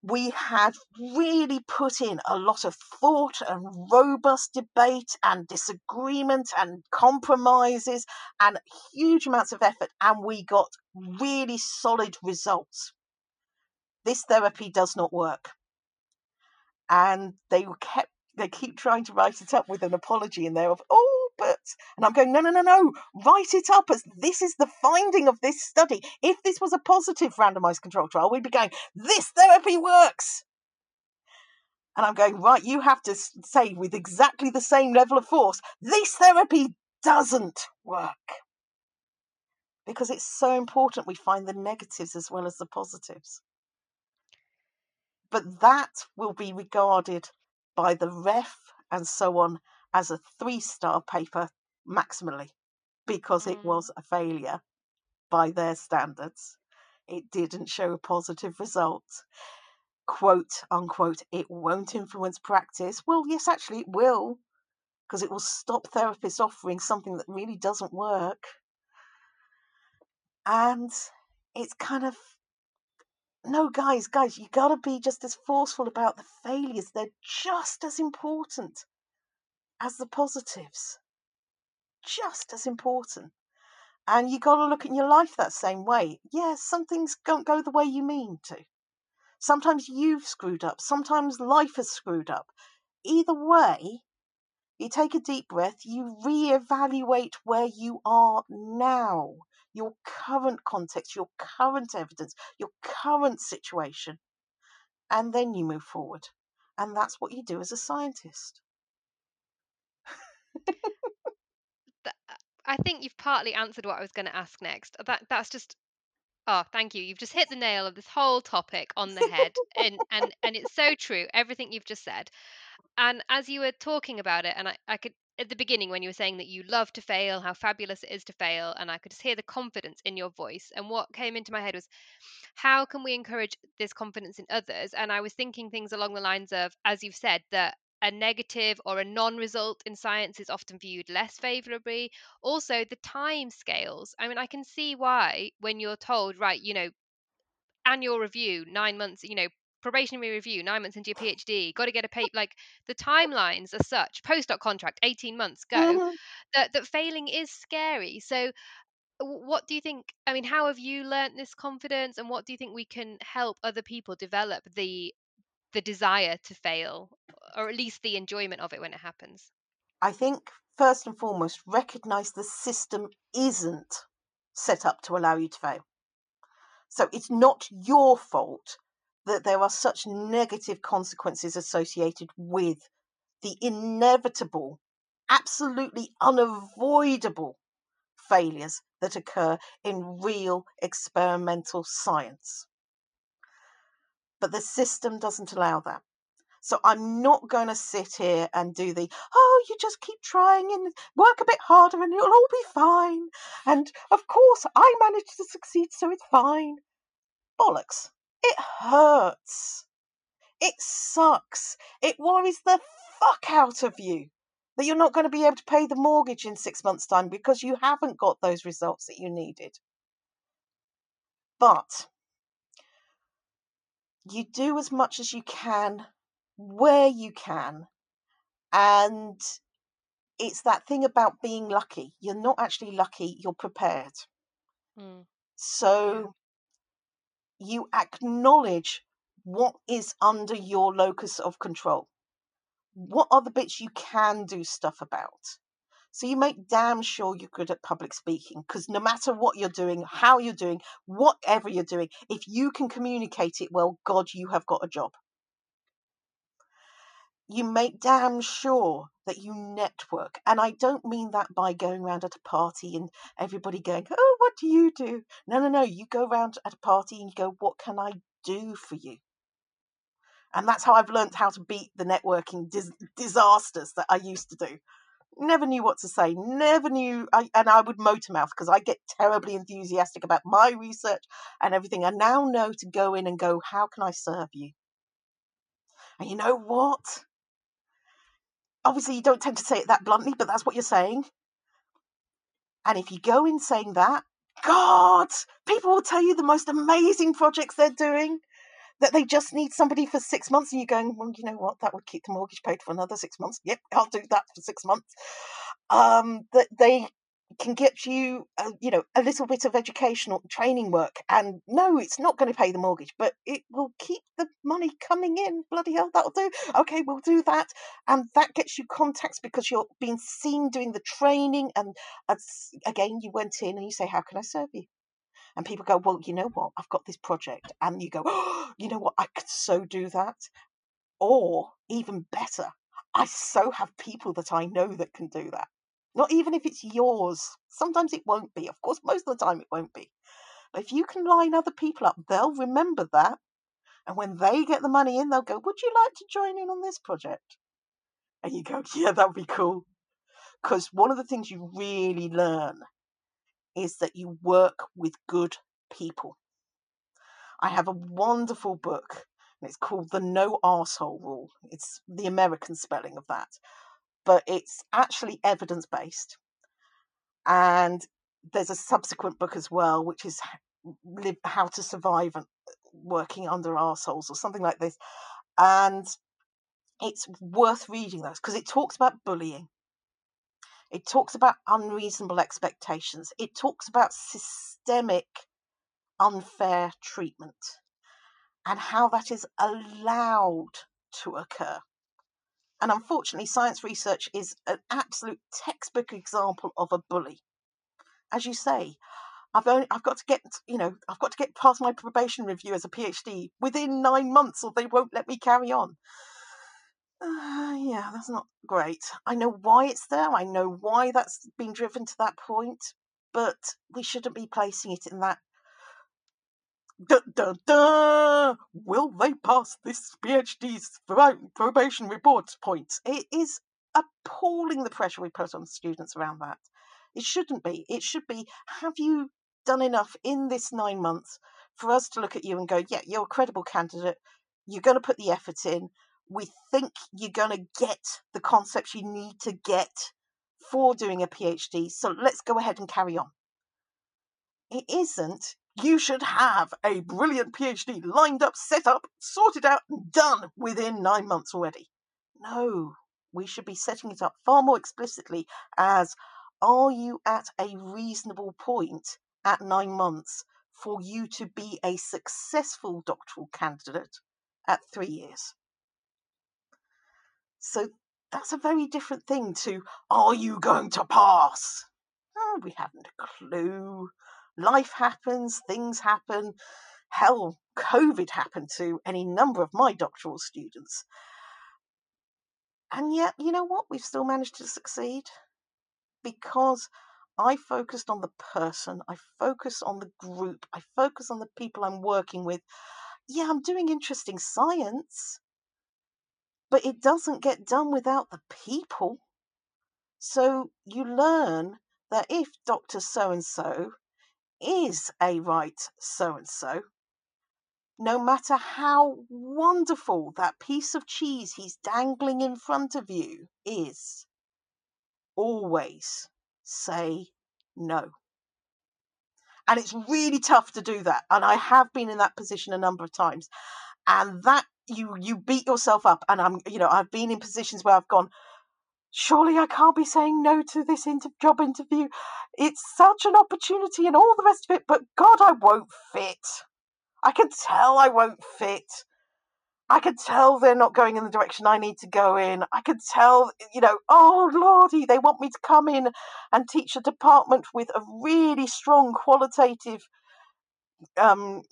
we had really put in a lot of thought and robust debate and disagreement and compromises and huge amounts of effort, and we got really solid results. This therapy does not work. And they kept they keep trying to write it up with an apology in there of, oh, and I'm going, no, no, no, no, write it up as this is the finding of this study. If this was a positive randomized control trial, we'd be going, this therapy works. And I'm going, right, you have to say with exactly the same level of force, this therapy doesn't work. Because it's so important we find the negatives as well as the positives. But that will be regarded by the ref and so on as a three star paper maximally because mm. it was a failure by their standards. It didn't show a positive result. Quote unquote, it won't influence practice. Well, yes, actually, it will because it will stop therapists offering something that really doesn't work. And it's kind of no, guys, guys, you got to be just as forceful about the failures. They're just as important as the positives. Just as important. And you got to look at your life that same way. Yes, some things don't go the way you mean to. Sometimes you've screwed up. Sometimes life has screwed up. Either way, you take a deep breath, you reevaluate where you are now your current context, your current evidence, your current situation, and then you move forward. And that's what you do as a scientist. Uh, I think you've partly answered what I was going to ask next. Uh, that that's just oh, thank you. You've just hit the nail of this whole topic on the head, and and and it's so true. Everything you've just said, and as you were talking about it, and I I could at the beginning when you were saying that you love to fail, how fabulous it is to fail, and I could just hear the confidence in your voice. And what came into my head was, how can we encourage this confidence in others? And I was thinking things along the lines of, as you've said, that a negative or a non result in science is often viewed less favorably. Also, the time scales. I mean, I can see why when you're told, right, you know, annual review, nine months, you know, probationary review, nine months into your PhD, got to get a paper. Like the timelines are such, postdoc contract, 18 months, go, mm-hmm. that, that failing is scary. So, what do you think? I mean, how have you learnt this confidence, and what do you think we can help other people develop the the desire to fail, or at least the enjoyment of it when it happens? I think first and foremost, recognize the system isn't set up to allow you to fail. So it's not your fault that there are such negative consequences associated with the inevitable, absolutely unavoidable failures that occur in real experimental science. But the system doesn't allow that. So I'm not going to sit here and do the, oh, you just keep trying and work a bit harder and it'll all be fine. And of course, I managed to succeed, so it's fine. Bollocks. It hurts. It sucks. It worries the fuck out of you that you're not going to be able to pay the mortgage in six months' time because you haven't got those results that you needed. But you do as much as you can where you can. And it's that thing about being lucky. You're not actually lucky, you're prepared. Mm. So you acknowledge what is under your locus of control. What are the bits you can do stuff about? So you make damn sure you're good at public speaking because no matter what you're doing, how you're doing, whatever you're doing, if you can communicate it well, God, you have got a job. You make damn sure that you network. And I don't mean that by going around at a party and everybody going, oh, what do you do? No, no, no. You go around at a party and you go, what can I do for you? And that's how I've learned how to beat the networking dis- disasters that I used to do. Never knew what to say, never knew, I, and I would motor mouth because I get terribly enthusiastic about my research and everything. I now know to go in and go, how can I serve you? And you know what? obviously you don't tend to say it that bluntly, but that's what you're saying. And if you go in saying that, God, people will tell you the most amazing projects they're doing. That they just need somebody for six months, and you're going, well, you know what, that would keep the mortgage paid for another six months. Yep, I'll do that for six months. Um, that they can get you, a, you know, a little bit of educational training work, and no, it's not going to pay the mortgage, but it will keep the money coming in. Bloody hell, that'll do. Okay, we'll do that, and that gets you contacts because you're being seen doing the training, and as, again, you went in and you say, "How can I serve you?" And people go, Well, you know what? I've got this project. And you go, oh, You know what? I could so do that. Or even better, I so have people that I know that can do that. Not even if it's yours. Sometimes it won't be. Of course, most of the time it won't be. But if you can line other people up, they'll remember that. And when they get the money in, they'll go, Would you like to join in on this project? And you go, Yeah, that would be cool. Because one of the things you really learn is that you work with good people. I have a wonderful book, and it's called The No Arsehole Rule. It's the American spelling of that, but it's actually evidence based. And there's a subsequent book as well, which is How to Survive uh, Working Under Arseholes or something like this. And it's worth reading those because it talks about bullying it talks about unreasonable expectations. It talks about systemic unfair treatment and how that is allowed to occur. And unfortunately, science research is an absolute textbook example of a bully. As you say, I've only I've got to get you know I've got to get past my probation review as a PhD within nine months, or they won't let me carry on. Uh, yeah, that's not great. I know why it's there. I know why that's been driven to that point, but we shouldn't be placing it in that. Duh, duh, duh. Will they pass this PhD's probation report point? It is appalling the pressure we put on students around that. It shouldn't be. It should be have you done enough in this nine months for us to look at you and go, yeah, you're a credible candidate. You're going to put the effort in we think you're going to get the concepts you need to get for doing a PhD. So let's go ahead and carry on. It isn't. You should have a brilliant PhD lined up, set up, sorted out, and done within nine months already. No, we should be setting it up far more explicitly as are you at a reasonable point at nine months for you to be a successful doctoral candidate at three years? So that's a very different thing to, are you going to pass? Oh, we haven't a clue. Life happens, things happen. Hell, COVID happened to any number of my doctoral students. And yet, you know what? We've still managed to succeed because I focused on the person, I focus on the group, I focus on the people I'm working with. Yeah, I'm doing interesting science, but it doesn't get done without the people. So you learn that if Dr. So and so is a right so and so, no matter how wonderful that piece of cheese he's dangling in front of you is, always say no. And it's really tough to do that. And I have been in that position a number of times. And that you you beat yourself up and i'm you know i've been in positions where i've gone surely i can't be saying no to this inter- job interview. It's such an opportunity and all the rest of it but god i won't fit. I can tell i won't fit. I can tell they're not going in the direction I need to go in. I can tell, you know, oh lordy, they want me to come in and teach a department with a really strong qualitative um,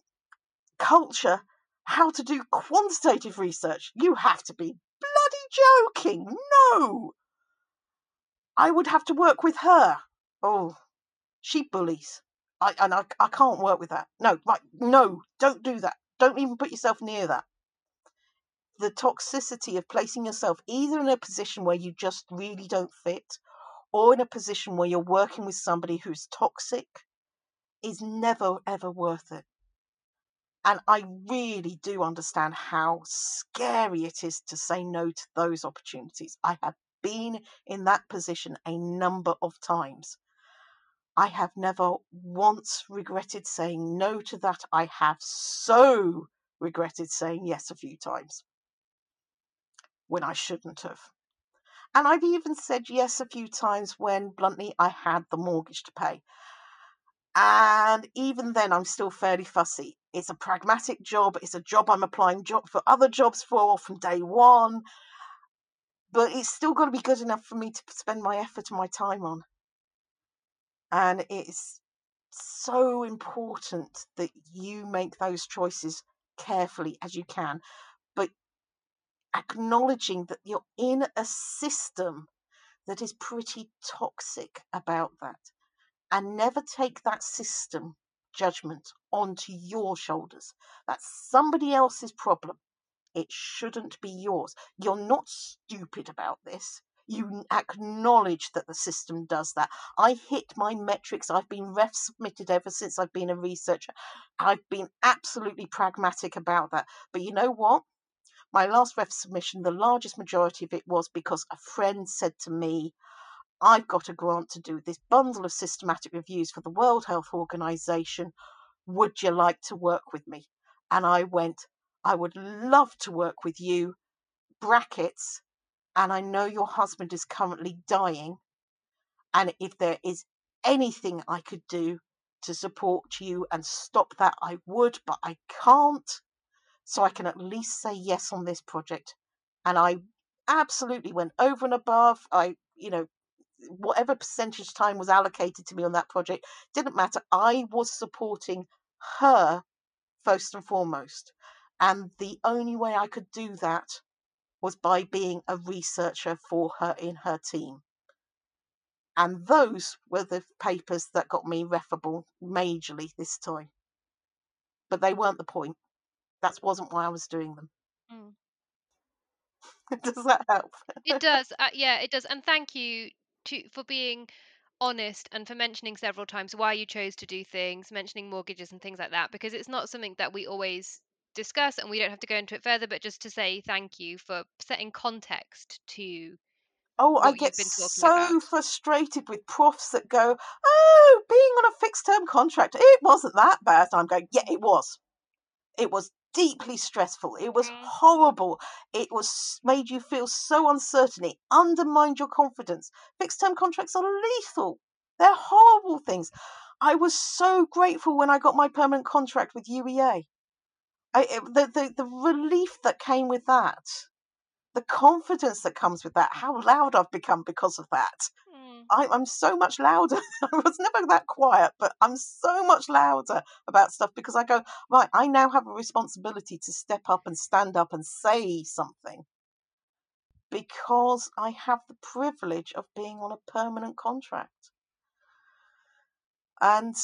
culture how to do quantitative research. You have to be bloody joking. No. I would have to work with her. Oh, she bullies. I and I, I can't work with that. No, right, no, don't do that. Don't even put yourself near that. The toxicity of placing yourself either in a position where you just really don't fit or in a position where you're working with somebody who's toxic is never ever worth it. And I really do understand how scary it is to say no to those opportunities. I have been in that position a number of times. I have never once regretted saying no to that. I have so regretted saying yes a few times when I shouldn't have. And I've even said yes a few times when bluntly I had the mortgage to pay. And even then, I'm still fairly fussy. It's a pragmatic job. It's a job I'm applying job for other jobs for from day one. But it's still got to be good enough for me to spend my effort and my time on. And it's so important that you make those choices carefully as you can, but acknowledging that you're in a system that is pretty toxic about that and never take that system judgment onto your shoulders. That's somebody else's problem. It shouldn't be yours. You're not stupid about this. You acknowledge that the system does that. I hit my metrics. I've been ref submitted ever since I've been a researcher. I've been absolutely pragmatic about that. But you know what? My last ref submission, the largest majority of it was because a friend said to me, I've got a grant to do this bundle of systematic reviews for the World Health Organization. Would you like to work with me? And I went, I would love to work with you. Brackets, and I know your husband is currently dying. And if there is anything I could do to support you and stop that, I would, but I can't. So I can at least say yes on this project. And I absolutely went over and above. I, you know, whatever percentage time was allocated to me on that project didn't matter. I was supporting her first and foremost. And the only way I could do that was by being a researcher for her in her team. And those were the papers that got me refable majorly this time. But they weren't the point. That wasn't why I was doing them. Mm. does that help? It does. Uh, yeah, it does. And thank you to for being honest and for mentioning several times why you chose to do things, mentioning mortgages and things like that, because it's not something that we always discuss and we don't have to go into it further, but just to say thank you for setting context to Oh, I get you've been talking so about. frustrated with profs that go, Oh, being on a fixed term contract, it wasn't that bad. I'm going, Yeah, it was. It was deeply stressful. It was Mm. horrible. It was made you feel so uncertain. It undermined your confidence. Fixed term contracts are lethal. They're horrible things. I was so grateful when I got my permanent contract with UEA. I, it, the, the the relief that came with that, the confidence that comes with that, how loud I've become because of that. I, I'm so much louder. I was never that quiet, but I'm so much louder about stuff because I go, right, I now have a responsibility to step up and stand up and say something because I have the privilege of being on a permanent contract. And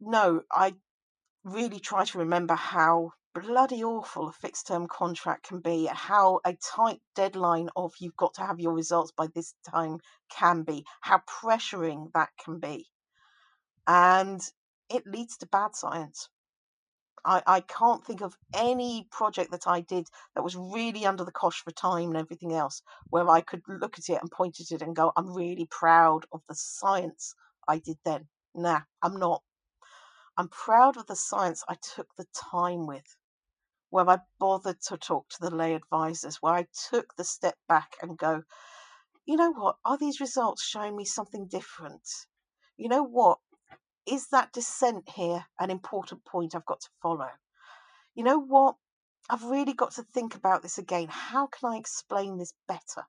no, I really try to remember how bloody awful a fixed term contract can be, how a tight deadline of you've got to have your results by this time can be, how pressuring that can be. And it leads to bad science. I, I can't think of any project that I did that was really under the cosh for time and everything else where I could look at it and point at it and go, I'm really proud of the science I did then. Nah, I'm not. I'm proud of the science I took the time with, where I bothered to talk to the lay advisors, where I took the step back and go, you know what? Are these results showing me something different? You know what? Is that dissent here an important point I've got to follow? You know what? I've really got to think about this again. How can I explain this better?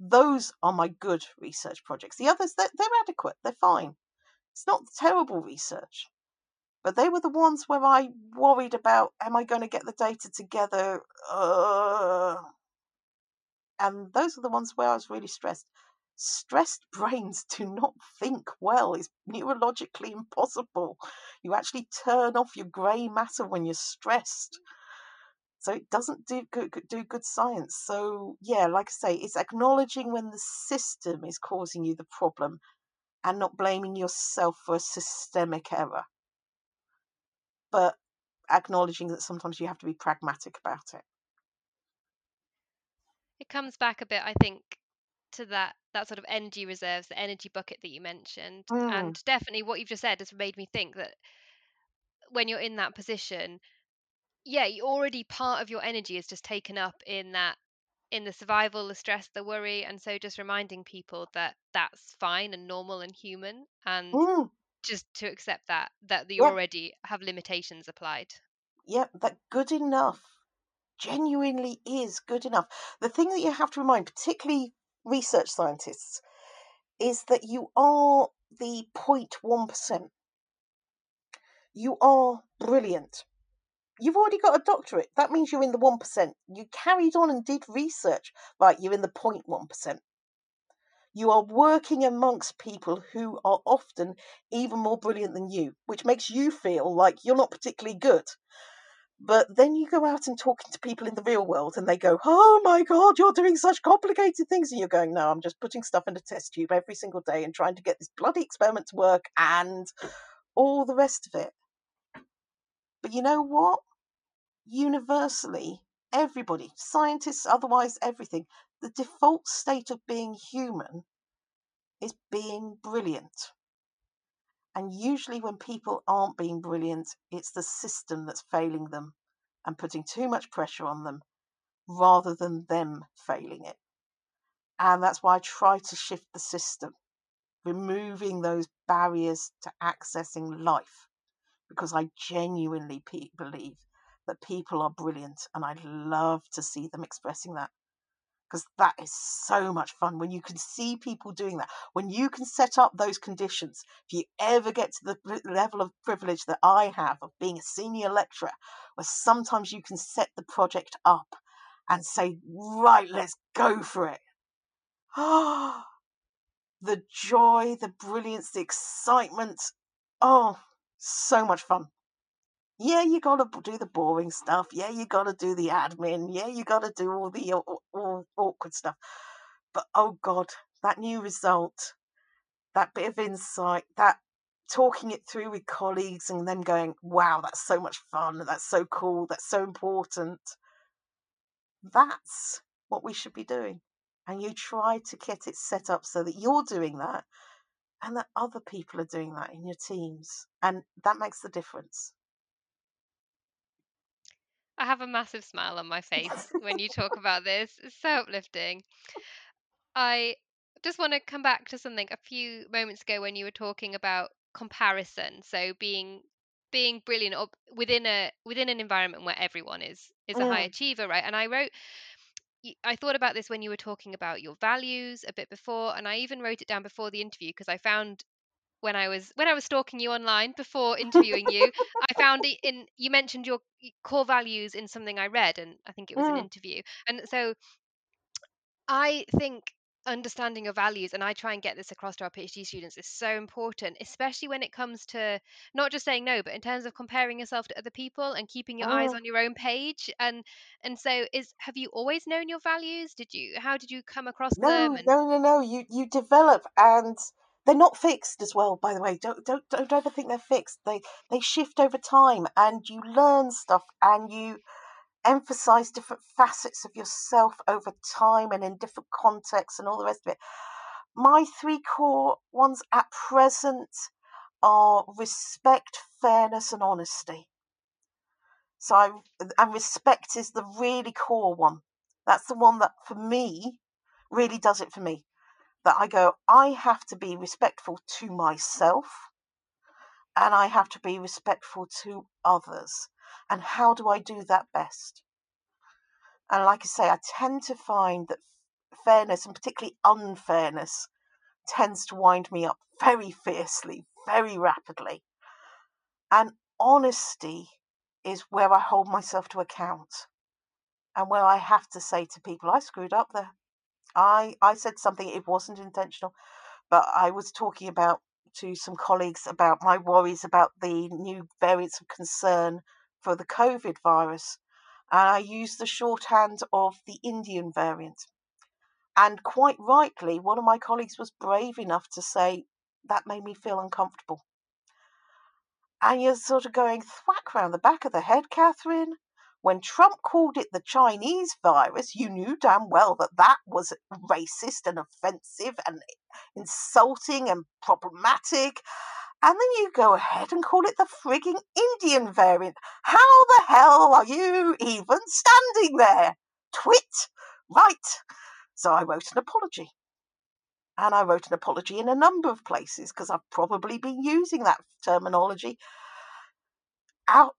Those are my good research projects. The others, they're, they're adequate, they're fine. It's not terrible research. But they were the ones where I worried about am I going to get the data together? Uh, and those are the ones where I was really stressed. Stressed brains do not think well. It's neurologically impossible. You actually turn off your grey matter when you're stressed. So it doesn't do good, do good science. So yeah, like I say, it's acknowledging when the system is causing you the problem and not blaming yourself for a systemic error. But acknowledging that sometimes you have to be pragmatic about it. It comes back a bit, I think, to that that sort of energy reserves, the energy bucket that you mentioned, Mm. and definitely what you've just said has made me think that when you're in that position, yeah, you already part of your energy is just taken up in that in the survival, the stress, the worry, and so just reminding people that that's fine and normal and human, and Mm, just to accept that that you yeah, already have limitations applied. yeah, that good enough genuinely is good enough. The thing that you have to remind, particularly research scientists, is that you are the 0.1%. You are brilliant. You've already got a doctorate. That means you're in the 1%. You carried on and did research. Right, you're in the 0.1%. You are working amongst people who are often even more brilliant than you, which makes you feel like you're not particularly good. But then you go out and talking to people in the real world and they go, Oh my God, you're doing such complicated things. And you're going, No, I'm just putting stuff in a test tube every single day and trying to get this bloody experiment to work and all the rest of it. But you know what? Universally, everybody, scientists, otherwise everything, the default state of being human is being brilliant. And usually, when people aren't being brilliant, it's the system that's failing them and putting too much pressure on them rather than them failing it. And that's why I try to shift the system, removing those barriers to accessing life, because I genuinely pe- believe that people are brilliant and I love to see them expressing that because that is so much fun when you can see people doing that. When you can set up those conditions, if you ever get to the level of privilege that I have of being a senior lecturer, where sometimes you can set the project up and say, right, let's go for it. Ah, the joy, the brilliance, the excitement. Oh, so much fun. Yeah, you got to do the boring stuff. Yeah, you got to do the admin. Yeah, you got to do all the all, all awkward stuff. But oh God, that new result, that bit of insight, that talking it through with colleagues and them going, wow, that's so much fun. That's so cool. That's so important. That's what we should be doing. And you try to get it set up so that you're doing that and that other people are doing that in your teams. And that makes the difference. I have a massive smile on my face when you talk about this. It's so uplifting. I just want to come back to something a few moments ago when you were talking about comparison. So being being brilliant or within a within an environment where everyone is is a high Mm, achiever, right? And I wrote I thought about this when you were talking about your values a bit before, and I even wrote it down before the interview because I found when I was when I was stalking you online before interviewing you, I found it in you mentioned your core values in something I read, and I think it was an mm. interview. And so I think understanding your values, and I try and get this across to our PhD students, is so important, especially when it comes to not just saying no, but in terms of comparing yourself to other people and keeping your eyes Mm. on your own page. And and so is have you always known your values? Did you how did you come across them? No, And no, no, no. You you develop, and they're not fixed as well. By the way, don't don't don't ever think they're fixed. They they shift over time, and you learn stuff, and you emphasize different facets of yourself over time, and in different contexts, and all the rest of it. My three core ones at present are respect, fairness, and honesty. So I and respect is the really core one. That's the one that for me really does it for me. That I go, I have to be respectful to myself and I have to be respectful to others. And how do I do that best? And like I say, I tend to find that fairness and particularly unfairness tends to wind me up very fiercely, very rapidly. And honesty is where I hold myself to account and where I have to say to people, I screwed up there. I, I said something, it wasn't intentional, but I was talking about to some colleagues about my worries about the new variants of concern for the COVID virus. And I used the shorthand of the Indian variant. And quite rightly, one of my colleagues was brave enough to say, that made me feel uncomfortable. And you're sort of going thwack round the back of the head, Katherine. When Trump called it the Chinese virus, you knew damn well that that was racist and offensive and insulting and problematic. And then you go ahead and call it the frigging Indian variant. How the hell are you even standing there? Twit! Right. So I wrote an apology. And I wrote an apology in a number of places because I've probably been using that terminology out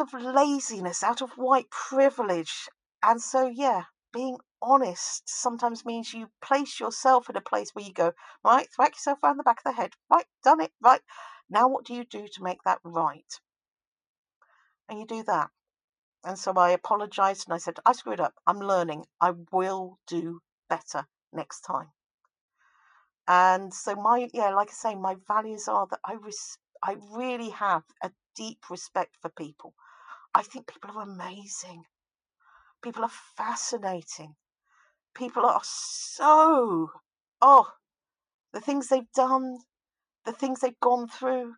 of laziness, out of white privilege. And so, yeah, being honest sometimes means you place yourself in a place where you go, right, whack yourself around the back of the head, right, done it, right. Now, what do you do to make that right? And you do that. And so I apologized and I said, I screwed up. I'm learning. I will do better next time. And so my yeah, like I say, my values are that I res- I really have a deep respect for people. I think people are amazing. People are fascinating. People are so oh the things they've done, the things they've gone through,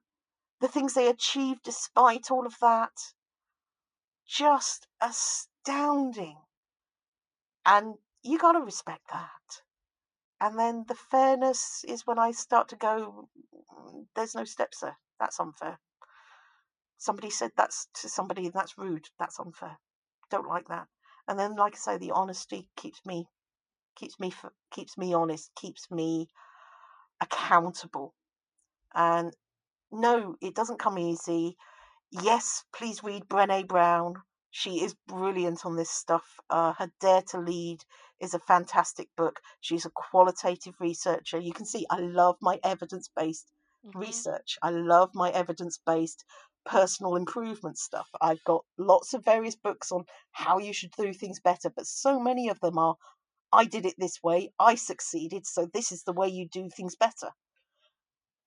the things they achieved despite all of that. Just astounding. And you got to respect that. And then the fairness is when I start to go, "Mm, there's no steps there. That's unfair. Somebody said that's to somebody, that's rude. That's unfair. Don't like that. And then, like I say, the honesty keeps me, keeps me, keeps me honest, keeps me accountable. And no, it doesn't come easy. Yes, please read Brené Brown. She is brilliant on this stuff. Uh, her Dare to Lead is a fantastic book. She's a qualitative researcher. You can see I love my evidence based hmm research. I love my evidence based personal improvement stuff. I've got lots of various books on how you should do things better, but so many of them are I did it this way, I succeeded, so this is the way you do things better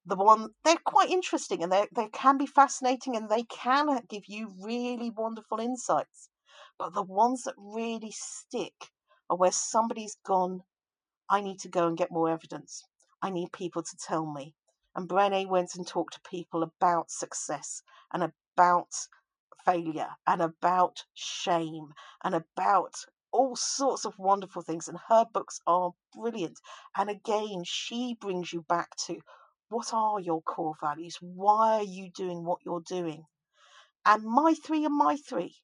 the one they're quite interesting and they they can be fascinating and they can give you really wonderful insights. But the ones that really stick are where somebody's gone, I need to go and get more evidence. I need people to tell me. And Brené went and talked to people about success and about failure and about shame and about all sorts of wonderful things. And her books are brilliant. And again, she brings you back to what are your core values? Why are you doing what you're doing? And my three are my three.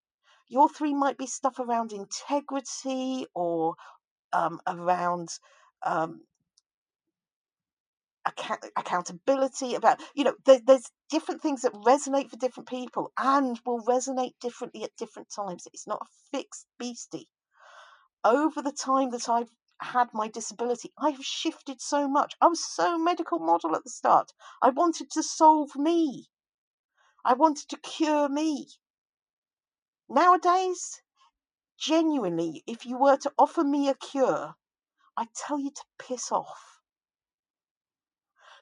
Your three might be stuff around integrity or um, around um, account- accountability. About you know, there, there's different things that resonate for different people and will resonate differently at different times. It's not a fixed beastie. Over the time that I've had my disability, I have shifted so much. I was so medical model at the start. I wanted to solve me. I wanted to cure me. Nowadays, genuinely, if you were to offer me a cure, I'd tell you to piss off.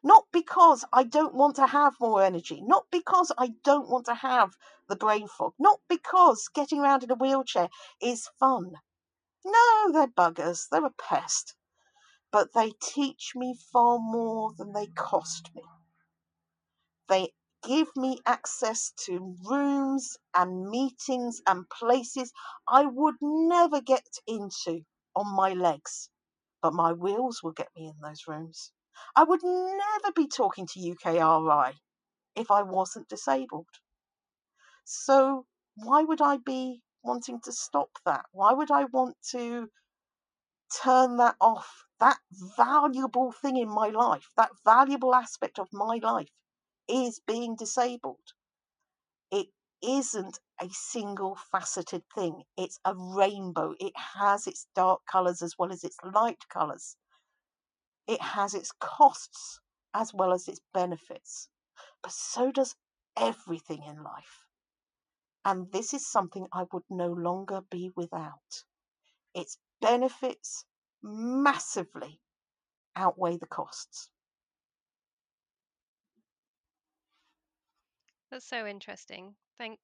Not because I don't want to have more energy, not because I don't want to have the brain fog, not because getting around in a wheelchair is fun. No, they're buggers, they're a pest. But they teach me far more than they cost me. They give me access to rooms and meetings and places I would never get into on my legs, but my wheels will get me in those rooms. I would never be talking to UKRI if I wasn't disabled. So, why would I be wanting to stop that? Why would I want to turn that off? That valuable thing in my life, that valuable aspect of my life is being disabled. It isn't a single faceted thing, it's a rainbow. It has its dark colours as well as its light colours. It has its costs as well as its benefits. But so does everything in life. And this is something I would no longer be without. Its benefits massively outweigh the costs. That's so interesting. Thank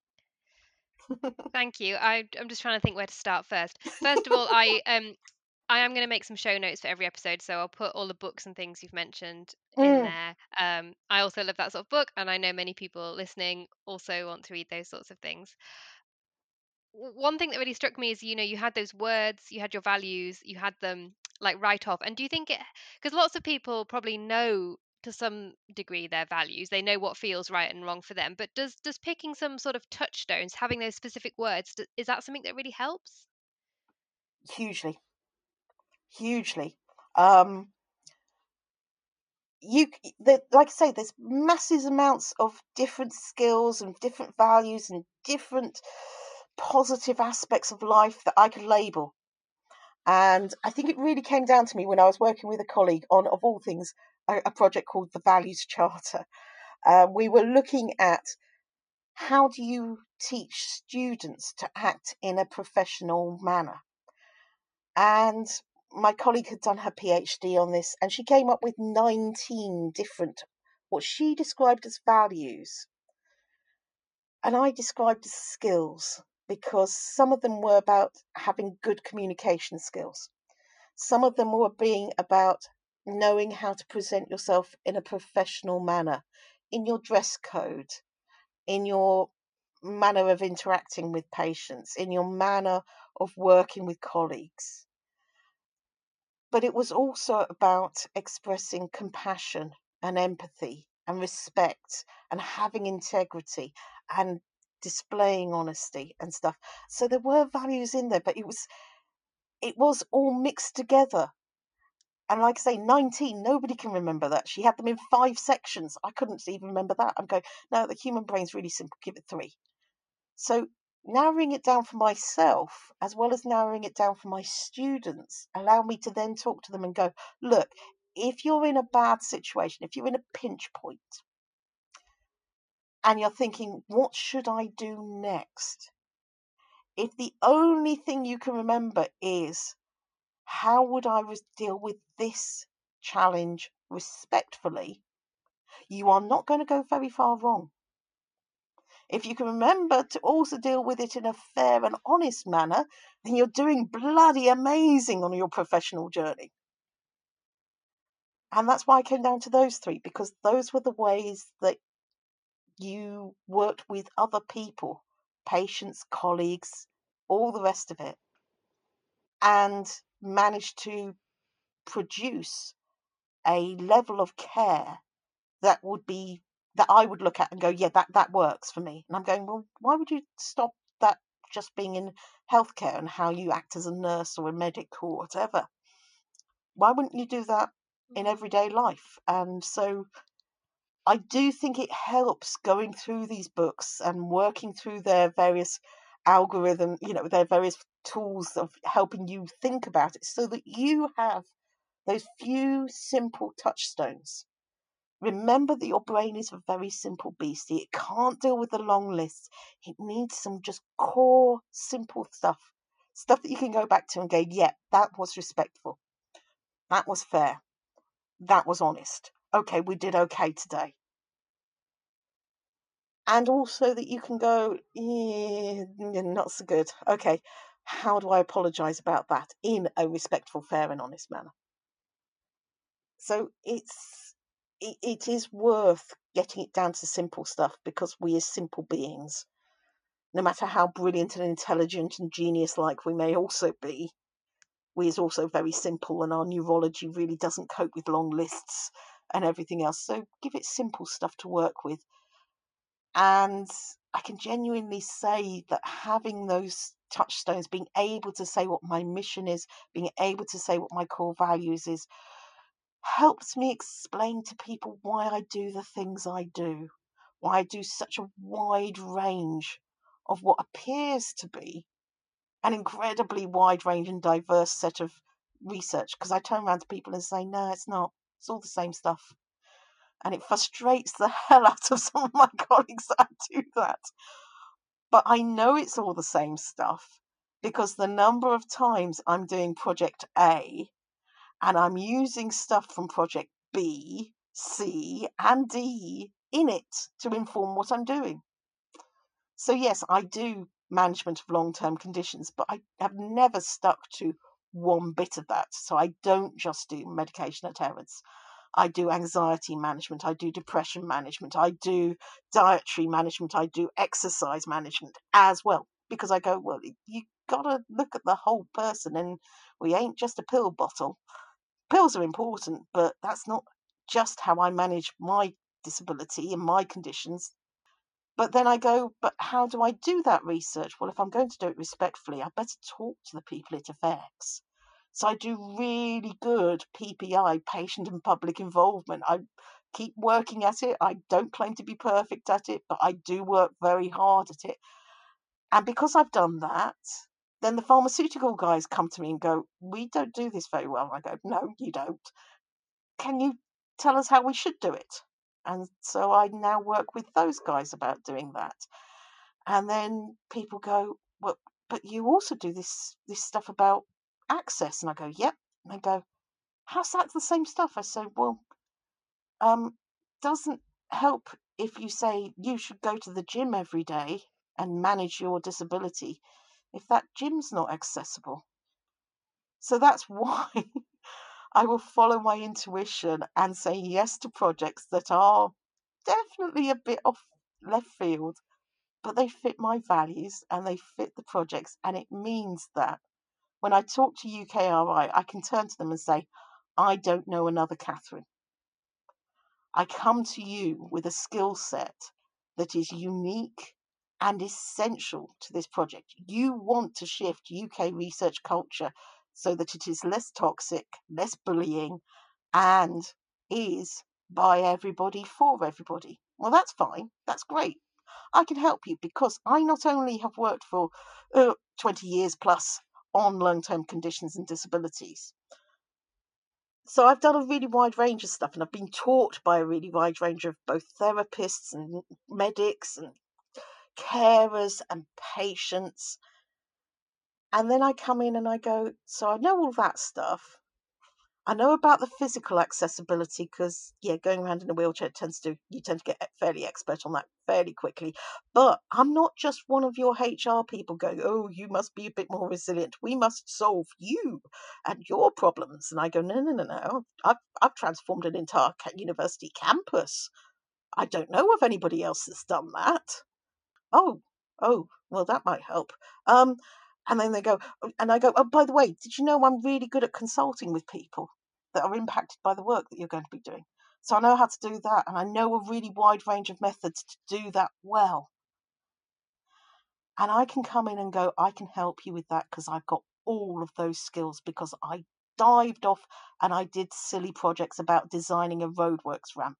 thank you. I I'm just trying to think where to start first. First of all, I um I am going to make some show notes for every episode, so I'll put all the books and things you've mentioned in Mm, there. Um, I also love that sort of book, and I know many people listening also want to read those sorts of things. One thing that really struck me is, you know, you had those words, you had your values, you had them like right off. And do you think it, because lots of people probably know to some degree their values. They know what feels right and wrong for them. But does does picking some sort of touchstones, having those specific words, is that something that really helps? Hugely, hugely. Um, you the, like I say, there's massive amounts of different skills and different values and different positive aspects of life that I could label. And I think it really came down to me when I was working with a colleague on, of all things, a, a project called the Values Charter. Uh, we were looking at how do you teach students to act in a professional manner. And my colleague had done her PhD on this, and she came up with 19 different, what she described as values. And I described as skills because some of them were about having good communication skills. Some of them were being about knowing how to present yourself in a professional manner, in your dress code, in your manner of interacting with patients, in your manner of working with colleagues. But it was also about expressing compassion and empathy and respect and having integrity and displaying honesty and stuff. So there were values in there, but it was it was all mixed together. And like I say, 19, nobody can remember that. She had them in five sections. I couldn't even remember that. I'm going, no, the human brain's really simple. Give it three. So narrowing it down for myself, as well as narrowing it down for my students, allow me to then talk to them and go, look, if you're in a bad situation, if you're in a pinch point, and you're thinking, what should I do next? If the only thing you can remember is, how would I deal with this challenge respectfully? You are not going to go very far wrong. If you can remember to also deal with it in a fair and honest manner, then you're doing bloody amazing on your professional journey. And that's why I came down to those three, because those were the ways that you worked with other people, patients, colleagues, all the rest of it, and managed to produce a level of care that would be that I would look at and go, yeah, that that works for me. And I'm going, well, why would you stop that just being in healthcare and how you act as a nurse or a medic or whatever? Why wouldn't you do that in mm. everyday life? And so I do think it helps going through these books and working through their various algorithm, you know, their various tools of helping you think about it so that you have those few simple touchstones. Remember that your brain is a very simple beastie. It can't deal with the long lists. It needs some just core, simple stuff. Stuff that you can go back to and go, yeah, that was respectful. That was fair. That was honest. Okay, we did okay today and also that you can go, yeah, not so good. Okay, how do I apologize about that in a respectful, fair, and honest manner? So it's it, it is worth getting it down to simple stuff because we are simple beings, no matter how brilliant and intelligent and genius like we may also be, we is also very simple and our neurology really doesn't cope with long lists and everything else. So give it simple stuff to work with and I can genuinely say that having those touchstones, being able to say what my mission is, being able to say what my core values is, helps me explain to people why I do the things I do, why I do such a wide range of what appears to be an incredibly wide range and diverse set of research. Because I turn around to people and say, no, it's not. It's all the same stuff and it frustrates the hell out of some of my colleagues that I do that. But I know it's all the same stuff because the number of times I'm doing project A and I'm using stuff from project B, C, and D in it to inform what I'm doing. So, yes, I do management of long term conditions, but I have never stuck to one bit of that. So, I don't just do medication adherence. I do anxiety management, I do depression management, I do dietary management, I do exercise management as well. Because I go, well, you got to look at the whole person, and we ain't just a pill bottle. Pills are important, but that's not just how I manage my disability and my conditions. But then I go, but how do I do that research? Well, if I'm going to do it respectfully, I better talk to the people it affects. So I do really good PPI, patient and public involvement. I keep working at it. I don't claim to be perfect at it, but I do work very hard at it. And because I've done that, then the pharmaceutical guys come to me and go, We don't do this very well. I go, No, you don't. Can you tell us how we should do it? And so I now work with those guys about doing that. And then people go, Well, but you also do this this stuff about access. And I go, Yep. And they go, How's that the same stuff? I say, Well, um, doesn't help if you say you should go to the gym every day and manage your disability if that gym's not accessible. So that's why I will follow my intuition and say yes to projects that are definitely a bit off left field, but they fit my values and they fit the projects. And it means that when I talk to UKRI, I can turn to them and say, I don't know another Katherine. I come to you with a skill set that is unique and essential to this project. You want to shift UK research culture so that it is less toxic, less bullying, and is by everybody for everybody. Well, that's fine. That's great. I can help you because I not only have worked for uh, 20 years plus on long term conditions and disabilities. So I've done a really wide range of stuff and I've been taught by a really wide range of both therapists and medics and carers and patients. And then I come in and I go, so I know all that stuff. I know about the physical accessibility because, yeah, going around in a wheelchair tends to, you tend to get fairly expert on that fairly quickly. But I'm not just one of your HR people going, oh, you must be a bit more resilient. We must solve you and your problems. And I go, no, no, no, no. I've, I've transformed an entire university campus. I don't know of anybody else that's done that. Oh, oh, well, that might help. Um, and then they go, oh, and I go, oh, by the way, did you know I'm really good at consulting with people that are impacted by the work that you're going to be doing? So I know how to do that, and I know a really wide range of methods to do that well. And I can come in and go, I can help you with that because I've got all of those skills because I dived off and I did silly projects about designing a roadworks ramp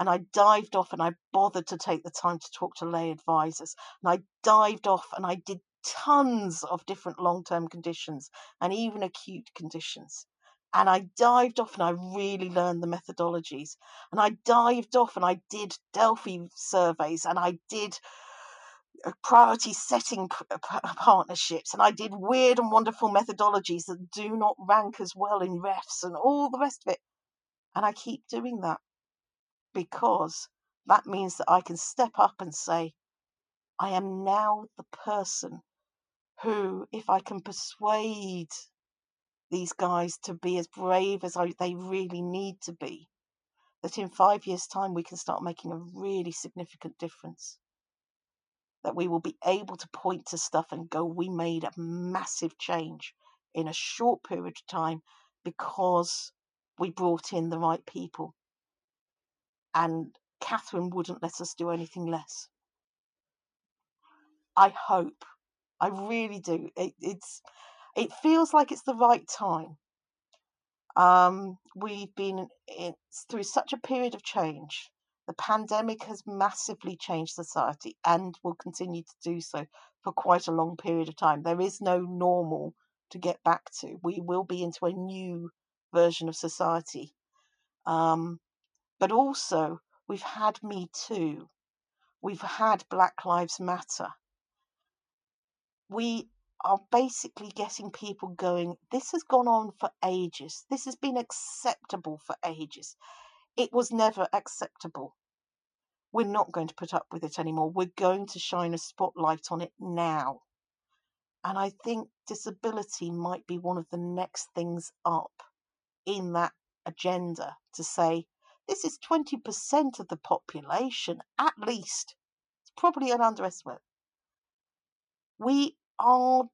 and I dived off and I bothered to take the time to talk to lay advisors. And I dived off and I did tons of different long term conditions and even acute conditions. And I dived off and I really learned the methodologies. And I dived off and I did Delphi surveys and I did uh, priority setting partnerships and I did weird and wonderful methodologies that do not rank as well in refs and all the rest of it. And I keep doing that because that means that I can step up and say, I am now the person who, if I can persuade these guys to be as brave as I, they really need to be, that in five years' time we can start making a really significant difference. That we will be able to point to stuff and go, we made a massive change in a short period of time because we brought in the right people and Katherine wouldn't let us do anything less. I hope, I really do. It, it's, it feels like it's the right time. Um, we've been through such a period of change. The pandemic has massively changed society and will continue to do so for quite a long period of time. There is no normal to get back to. We will be into a new version of society. Um, but also, we've had Me Too. We've had Black Lives Matter. We are basically getting people going, this has gone on for ages. This has been acceptable for ages. It was never acceptable. We're not going to put up with it anymore. We're going to shine a spotlight on it now. And I think disability might be one of the next things up in that agenda to say, this is 20% of the population, at least. It's probably an underestimate. We are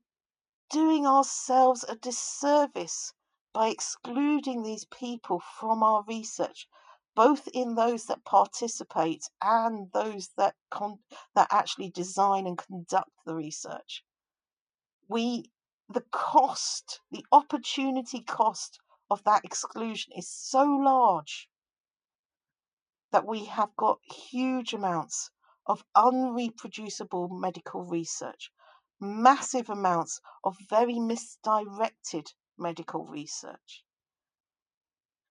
doing ourselves a disservice by excluding these people from our research both in those that participate and those that con- that actually design and conduct the research. We the cost, the opportunity cost of that exclusion is so large that we have got huge amounts of unreproducible medical research, massive amounts of very misdirected medical research,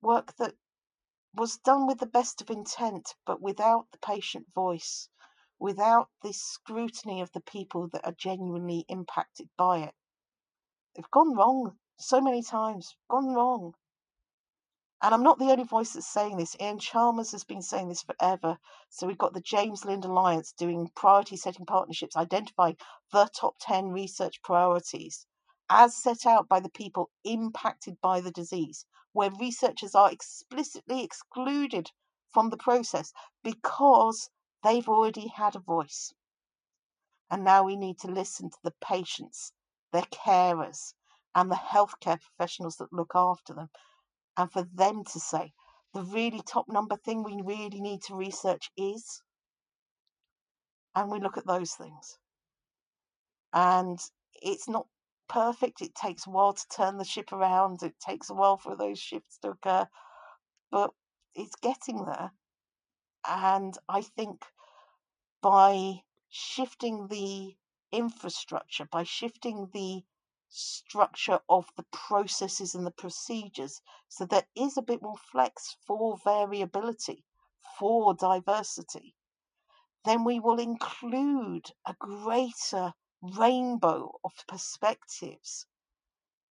work that was done with the best of intent, but without the patient voice, without the scrutiny of the people that are genuinely impacted by it. They've gone wrong so many times, gone wrong. And I'm not the only voice that's saying this. Iain Chalmers has been saying this forever. So we've got the James Lind Alliance doing priority setting partnerships, identifying the top 10 research priorities as set out by the people impacted by the disease, where researchers are explicitly excluded from the process because they've already had a voice. And now we need to listen to the patients, their carers, and the healthcare professionals that look after them and for them to say the really top number thing we really need to research is. And we look at those things. And it's not perfect. It takes a while to turn the ship around, it takes a while for those shifts to occur, but it's getting there. And I think by shifting the infrastructure, by shifting the structure of the processes and the procedures. So there is a bit more flex for variability, for diversity. Then we will include a greater rainbow of perspectives.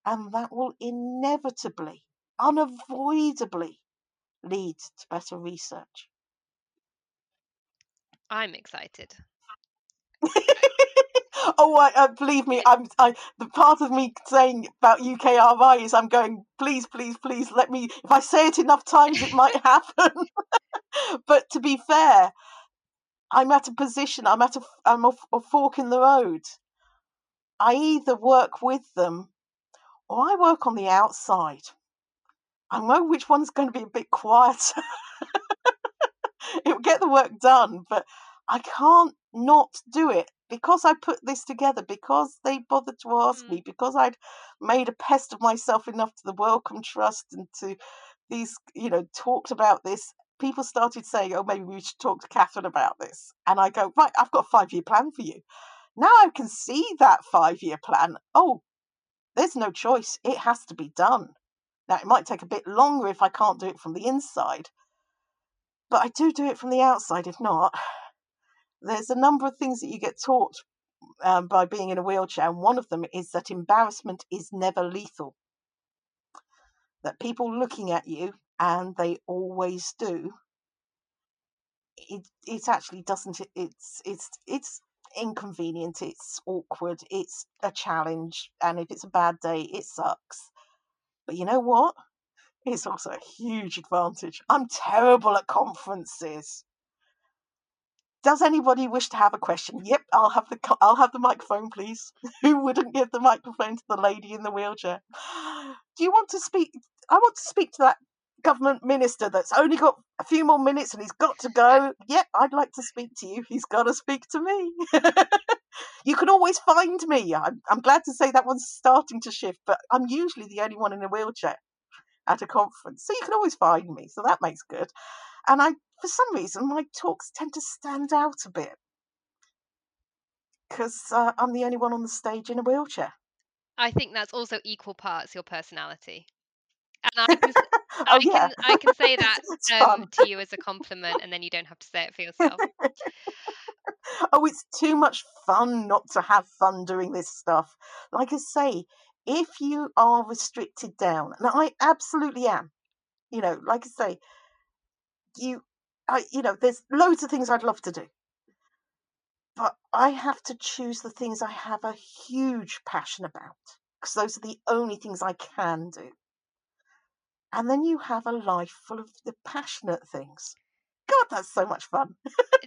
And that will inevitably, unavoidably lead to better research. I'm excited. oh, I, uh, believe me, I'm. I, the part of me saying about UKRI is I'm going. Please, please, please, let me. If I say it enough times, it might happen. but to be fair, I'm at a position. I'm at a. I'm a, a fork in the road. I either work with them, or I work on the outside. I know which one's going to be a bit quieter. it will get the work done, but I can't not do it because I put this together, because they bothered to ask Mm. me, because I'd made a pest of myself enough to the Wellcome Trust and to these, you know, talked about this. People started saying, oh, maybe we should talk to Katherine about this. And I go, right, I've got a five year plan for you. Now I can see that five year plan. Oh, there's no choice. It has to be done. Now, it might take a bit longer if I can't do it from the inside, but I do do it from the outside if not. There's a number of things that you get taught um, by being in a wheelchair, and one of them is that embarrassment is never lethal. That people looking at you, and they always do, it it actually doesn't. It's it's it's inconvenient. It's awkward. It's a challenge, and if it's a bad day, it sucks. But you know what? It's also a huge advantage. I'm terrible at conferences. Does anybody wish to have a question? Yep, I'll have the I'll have the microphone, please. Who wouldn't give the microphone to the lady in the wheelchair? Do you want to speak? I want to speak to that government minister that's only got a few more minutes and he's got to go. Yep, I'd like to speak to you. He's got to speak to me. you can always find me. I'm, I'm glad to say that one's starting to shift, but I'm usually the only one in a wheelchair at a conference, so you can always find me. So that makes good. And I, for some reason, my talks tend to stand out a bit because uh, I'm the only one on the stage in a wheelchair. I think that's also equal parts your personality. And I can, oh I yeah, can, I can say that um, to you as a compliment, and then you don't have to say it for yourself. oh, it's too much fun not to have fun doing this stuff. Like I say, if you are restricted down, and I absolutely am, you know, like I say, you, I, you know, there's loads of things I'd love to do, but I have to choose the things I have a huge passion about because those are the only things I can do. And then you have a life full of the passionate things. God, that's so much fun.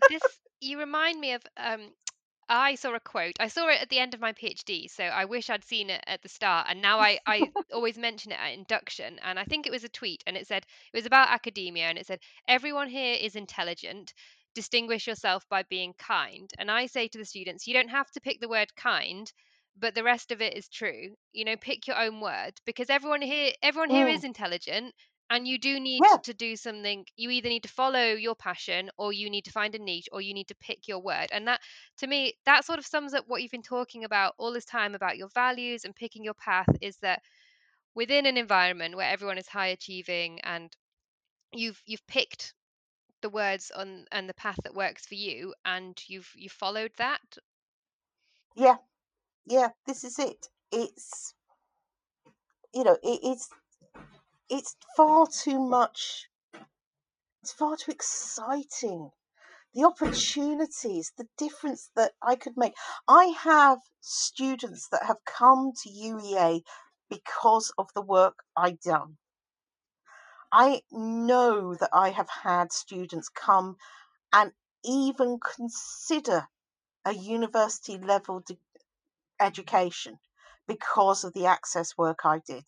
this you remind me of um, I saw a quote. I saw it at the end of my PhD, so I wish I'd seen it at the start. And now I, I always mention it at induction. And I think it was a tweet, and it said it was about academia, and it said everyone here is intelligent. Distinguish yourself by being kind. And I say to the students, you don't have to pick the word kind, but the rest of it is true. You know, pick your own word because everyone here, everyone here is Mm, intelligent, and you do need yeah, to do something. You either need to follow your passion, or you need to find a niche, or you need to pick your word. And that to me that sort of sums up what you've been talking about all this time about your values and picking your path is that within an environment where everyone is high achieving and you've you've picked the words on and the path that works for you and you've you've followed that yeah, yeah. This is it. It's you know, it, it's it's far too much. It's far too exciting. The opportunities, the difference that I could make. I have students that have come to UEA because of the work I've done. I know that I have had students come and even consider a university level de- education because of the access work I did.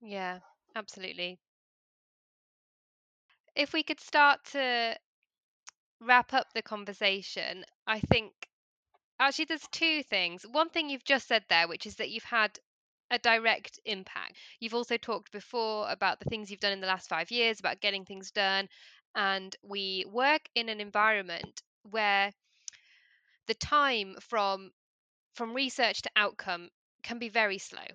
Yeah absolutely if we could start to wrap up the conversation i think actually there's two things one thing you've just said there which is that you've had a direct impact. You've also talked before about the things you've done in the last five years, about getting things done. And we work in an environment where the time from from research to outcome can be very slow.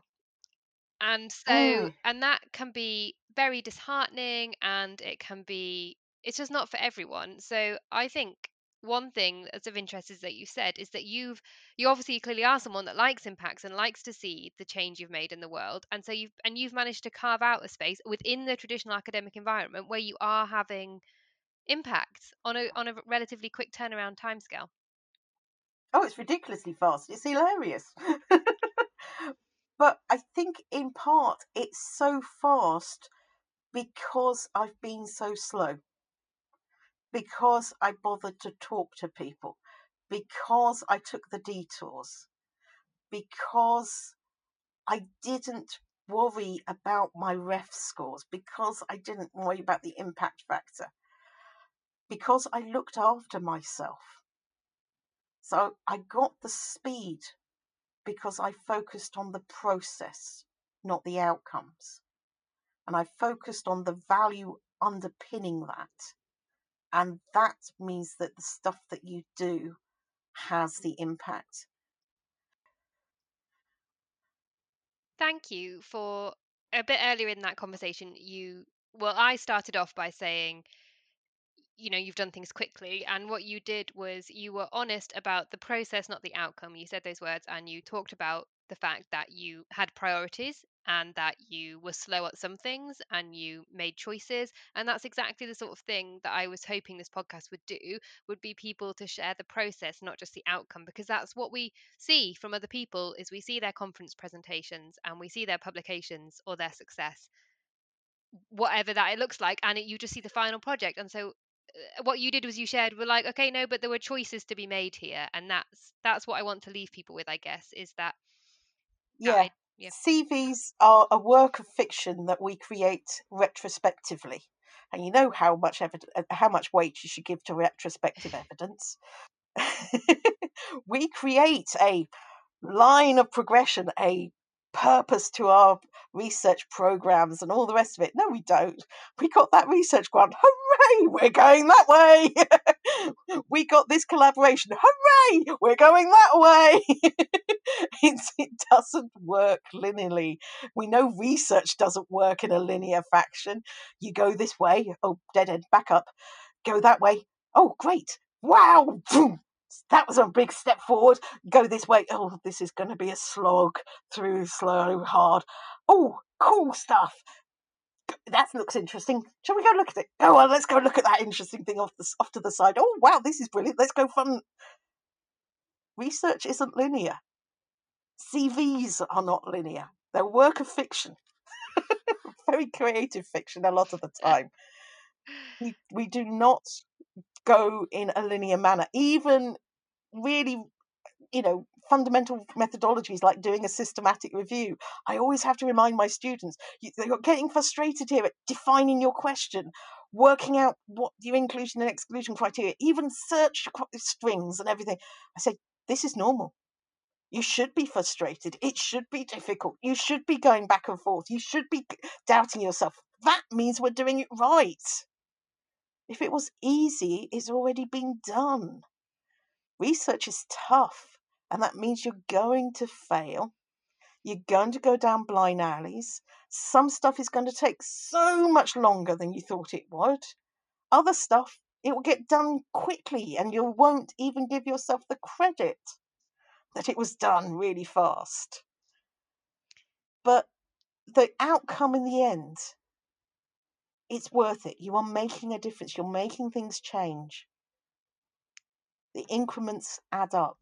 And so Mm, and that can be very disheartening and it can be it's just not for everyone. So I think one thing that's of interest is that you said is that you've you obviously clearly are someone that likes impacts and likes to see the change you've made in the world and so you've and you've managed to carve out a space within the traditional academic environment where you are having impacts on a on a relatively quick turnaround timescale oh, it's ridiculously fast. It's hilarious. but I think in part it's so fast because I've been so slow, because I bothered to talk to people, because I took the detours, because I didn't worry about my ref scores, because I didn't worry about the impact factor, because I looked after myself. So I got the speed because I focused on the process, not the outcomes. And I focused on the value underpinning that. And that means that the stuff that you do has the impact. thank you for a bit earlier in that conversation you well i started off by saying you know you've done things quickly and what you did was you were honest about the process not the outcome. You said those words and you talked about the fact that you had priorities and that you were slow at some things and you made choices and that's exactly the sort of thing that i was hoping this podcast would do would be people to share the process not just the outcome because that's what we see from other people is we see their conference presentations and we see their publications or their success whatever that it looks like and it, you just see the final project and so what you did was you shared were like okay no but there were choices to be made here and that's that's what i want to leave people with i guess is that that Yeah. I, yeah CVs are a work of fiction that we create retrospectively. And you know how much evid- uh, how much weight you should give to retrospective evidence. we create a line of progression, a purpose to our research programs and all the rest of it. No, we don't. We got that research grant. Hooray! We're going that way. we got this collaboration. Hooray! We're going that way. it's, it doesn't work linearly. We know research doesn't work in a linear fashion. You go this way. Oh, dead end. Back up. Go that way. Oh, great. Wow. That was a big step forward. Go this way. Oh, this is going to be a slog through slow, hard. Oh, cool stuff. That looks interesting. Shall we go look at it? Go on, let's go look at that interesting thing off the off to the side. Oh, wow, this is brilliant. Let's go fun. Research isn't linear. CVs are not linear. They're work of fiction. Very creative fiction a lot of the time. We, we do not go in a linear manner. Even really you know fundamental methodologies like doing a systematic review i always have to remind my students you, they're getting frustrated here at defining your question working out what your inclusion and exclusion criteria even search strings and everything. I say this is normal. You should be frustrated. It should be difficult. You should be going back and forth. You should be doubting yourself. That means we're doing it right if it was easy it's already been done research is tough and that means you're going to fail. You're going to go down blind alleys. Some stuff is going to take so much longer than you thought it would. Other stuff, it will get done quickly and you won't even give yourself the credit that it was done really fast. But the outcome in the end, it's worth it. You are making a difference. You're making things change. The increments add up.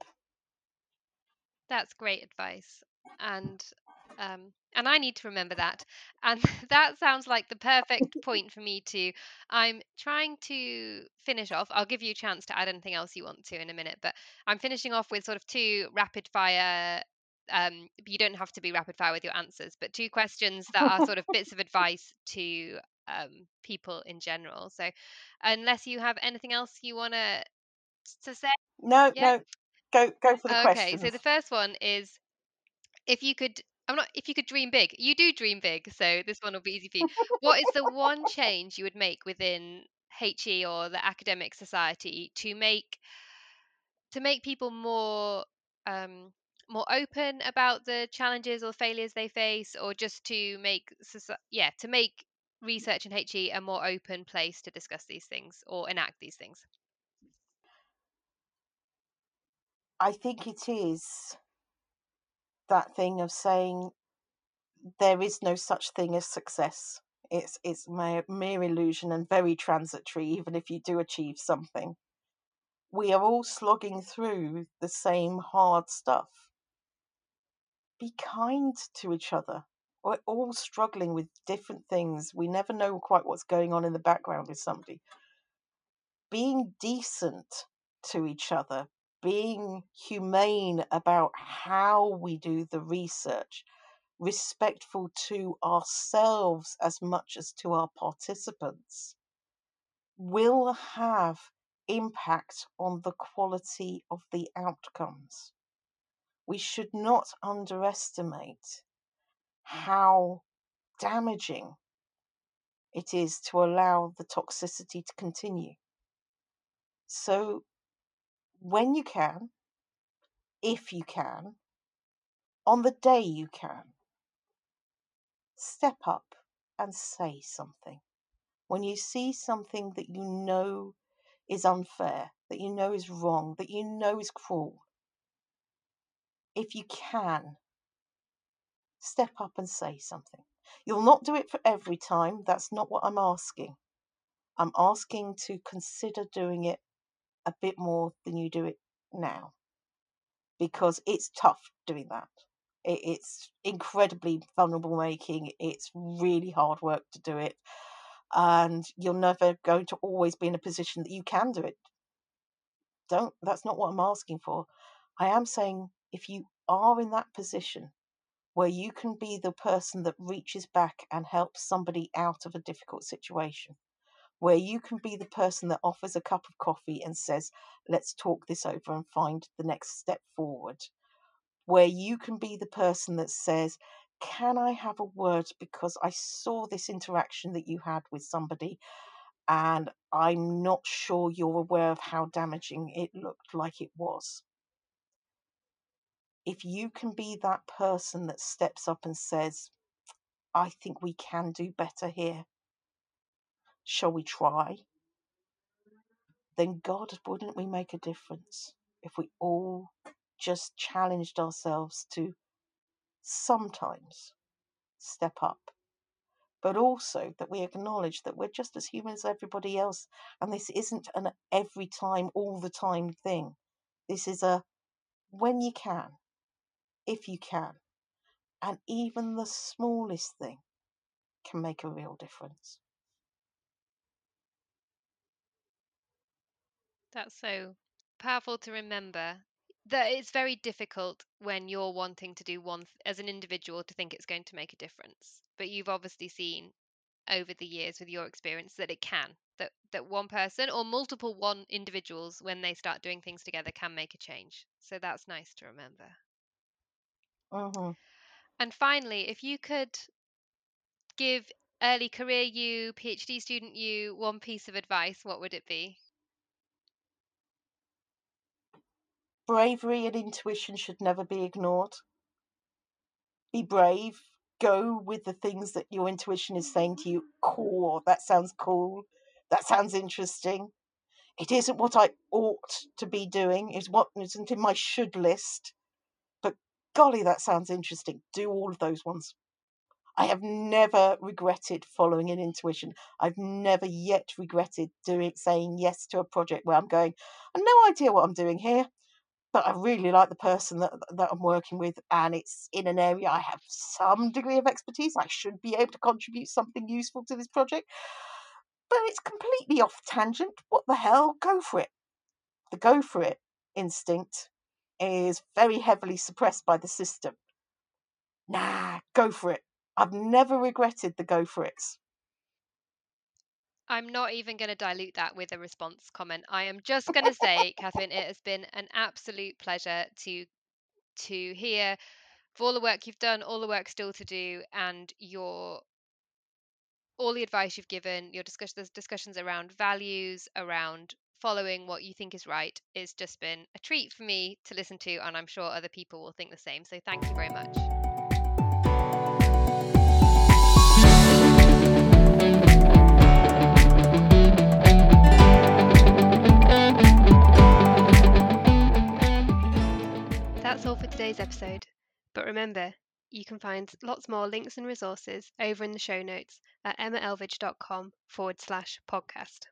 That's great advice. And um, and I need to remember that. And that sounds like the perfect point for me to. I'm trying to finish off. I'll give you a chance to add anything else you want to in a minute, but I'm finishing off with sort of two rapid fire. Um, you don't have to be rapid fire with your answers, but two questions that are sort of bits of advice to um, people in general. So, unless you have anything else you want to to say, no, yeah? no, go go for the question. okay, questions. so the first one is if you could I'm not if you could dream big. You do dream big, so this one will be easy for you. what is the one change you would make within HE or the academic society to make to make people more um, more open about the challenges or failures they face, or just to make yeah to make research in HE a more open place to discuss these things or enact these things? I think it is that thing of saying there is no such thing as success. It's it's mere, mere illusion and very transitory, even if you do achieve something. We are all slogging through the same hard stuff. Be kind to each other. We're all struggling with different things. We never know quite what's going on in the background with somebody. Being decent to each other, being humane about how we do the research, respectful to ourselves as much as to our participants, will have impact on the quality of the outcomes. We should not underestimate how damaging it is to allow the toxicity to continue. So when you can, if you can, on the day you can, step up and say something. When you see something that you know is unfair, that you know is wrong, that you know is cruel, if you can, step up and say something. You'll not do it for every time. That's not what I'm asking. I'm asking to consider doing it a bit more than you do it now because it's tough doing that. it's incredibly vulnerable making. It's really hard work to do it. And you're never going to always be in a position that you can do it. Don't, that's not what I'm asking for. I am saying if you are in that position where you can be the person that reaches back and helps somebody out of a difficult situation, where you can be the person that offers a cup of coffee and says, let's talk this over and find the next step forward. Where you can be the person that says, can I have a word because I saw this interaction that you had with somebody and I'm not sure you're aware of how damaging it looked like it was. If you can be that person that steps up and says, I think we can do better here shall we try? Then God, wouldn't we make a difference if we all just challenged ourselves to sometimes step up, but also that we acknowledge that we're just as human as everybody else, and this isn't an every time, all the time thing. This is a when you can, if you can, and even the smallest thing can make a real difference. That's so powerful to remember that it's very difficult when you're wanting to do one as an individual to think it's going to make a difference. But you've obviously seen over the years with your experience that it can that that one person or multiple one individuals when they start doing things together can make a change. So that's nice to remember. Hmm And finally, if you could give early career you, PhD student you, one piece of advice, what would it be? Bravery and intuition should never be ignored. Be brave. Go with the things that your intuition is saying to you. Cool. That sounds cool. That sounds interesting. It isn't what I ought to be doing. It's what isn't in my should list. Golly, that sounds interesting. Do all of those ones. I have never regretted following an intuition. I've never yet regretted doing saying yes to a project where I'm going, I've no idea what I'm doing here, but I really like the person that that I'm working with, and it's in an area I have some degree of expertise. I should be able to contribute something useful to this project, but it's completely off tangent. What the hell? Go for it. The go for it instinct is very heavily suppressed by the system. Nah, go for it. I've never regretted the go for it. I'm not even going to dilute that with a response comment. I am just going to say, Katherine, it has been an absolute pleasure to to hear for all the work you've done, all the work still to do, and your all the advice you've given, your discussion, discussions around values, around following what you think is right, is just been a treat for me to listen to, and I'm sure other people will think the same. So thank you very much. That's all for today's episode. But remember, you can find lots more links and resources over in the show notes at emmaelvidge.com forward slash podcast.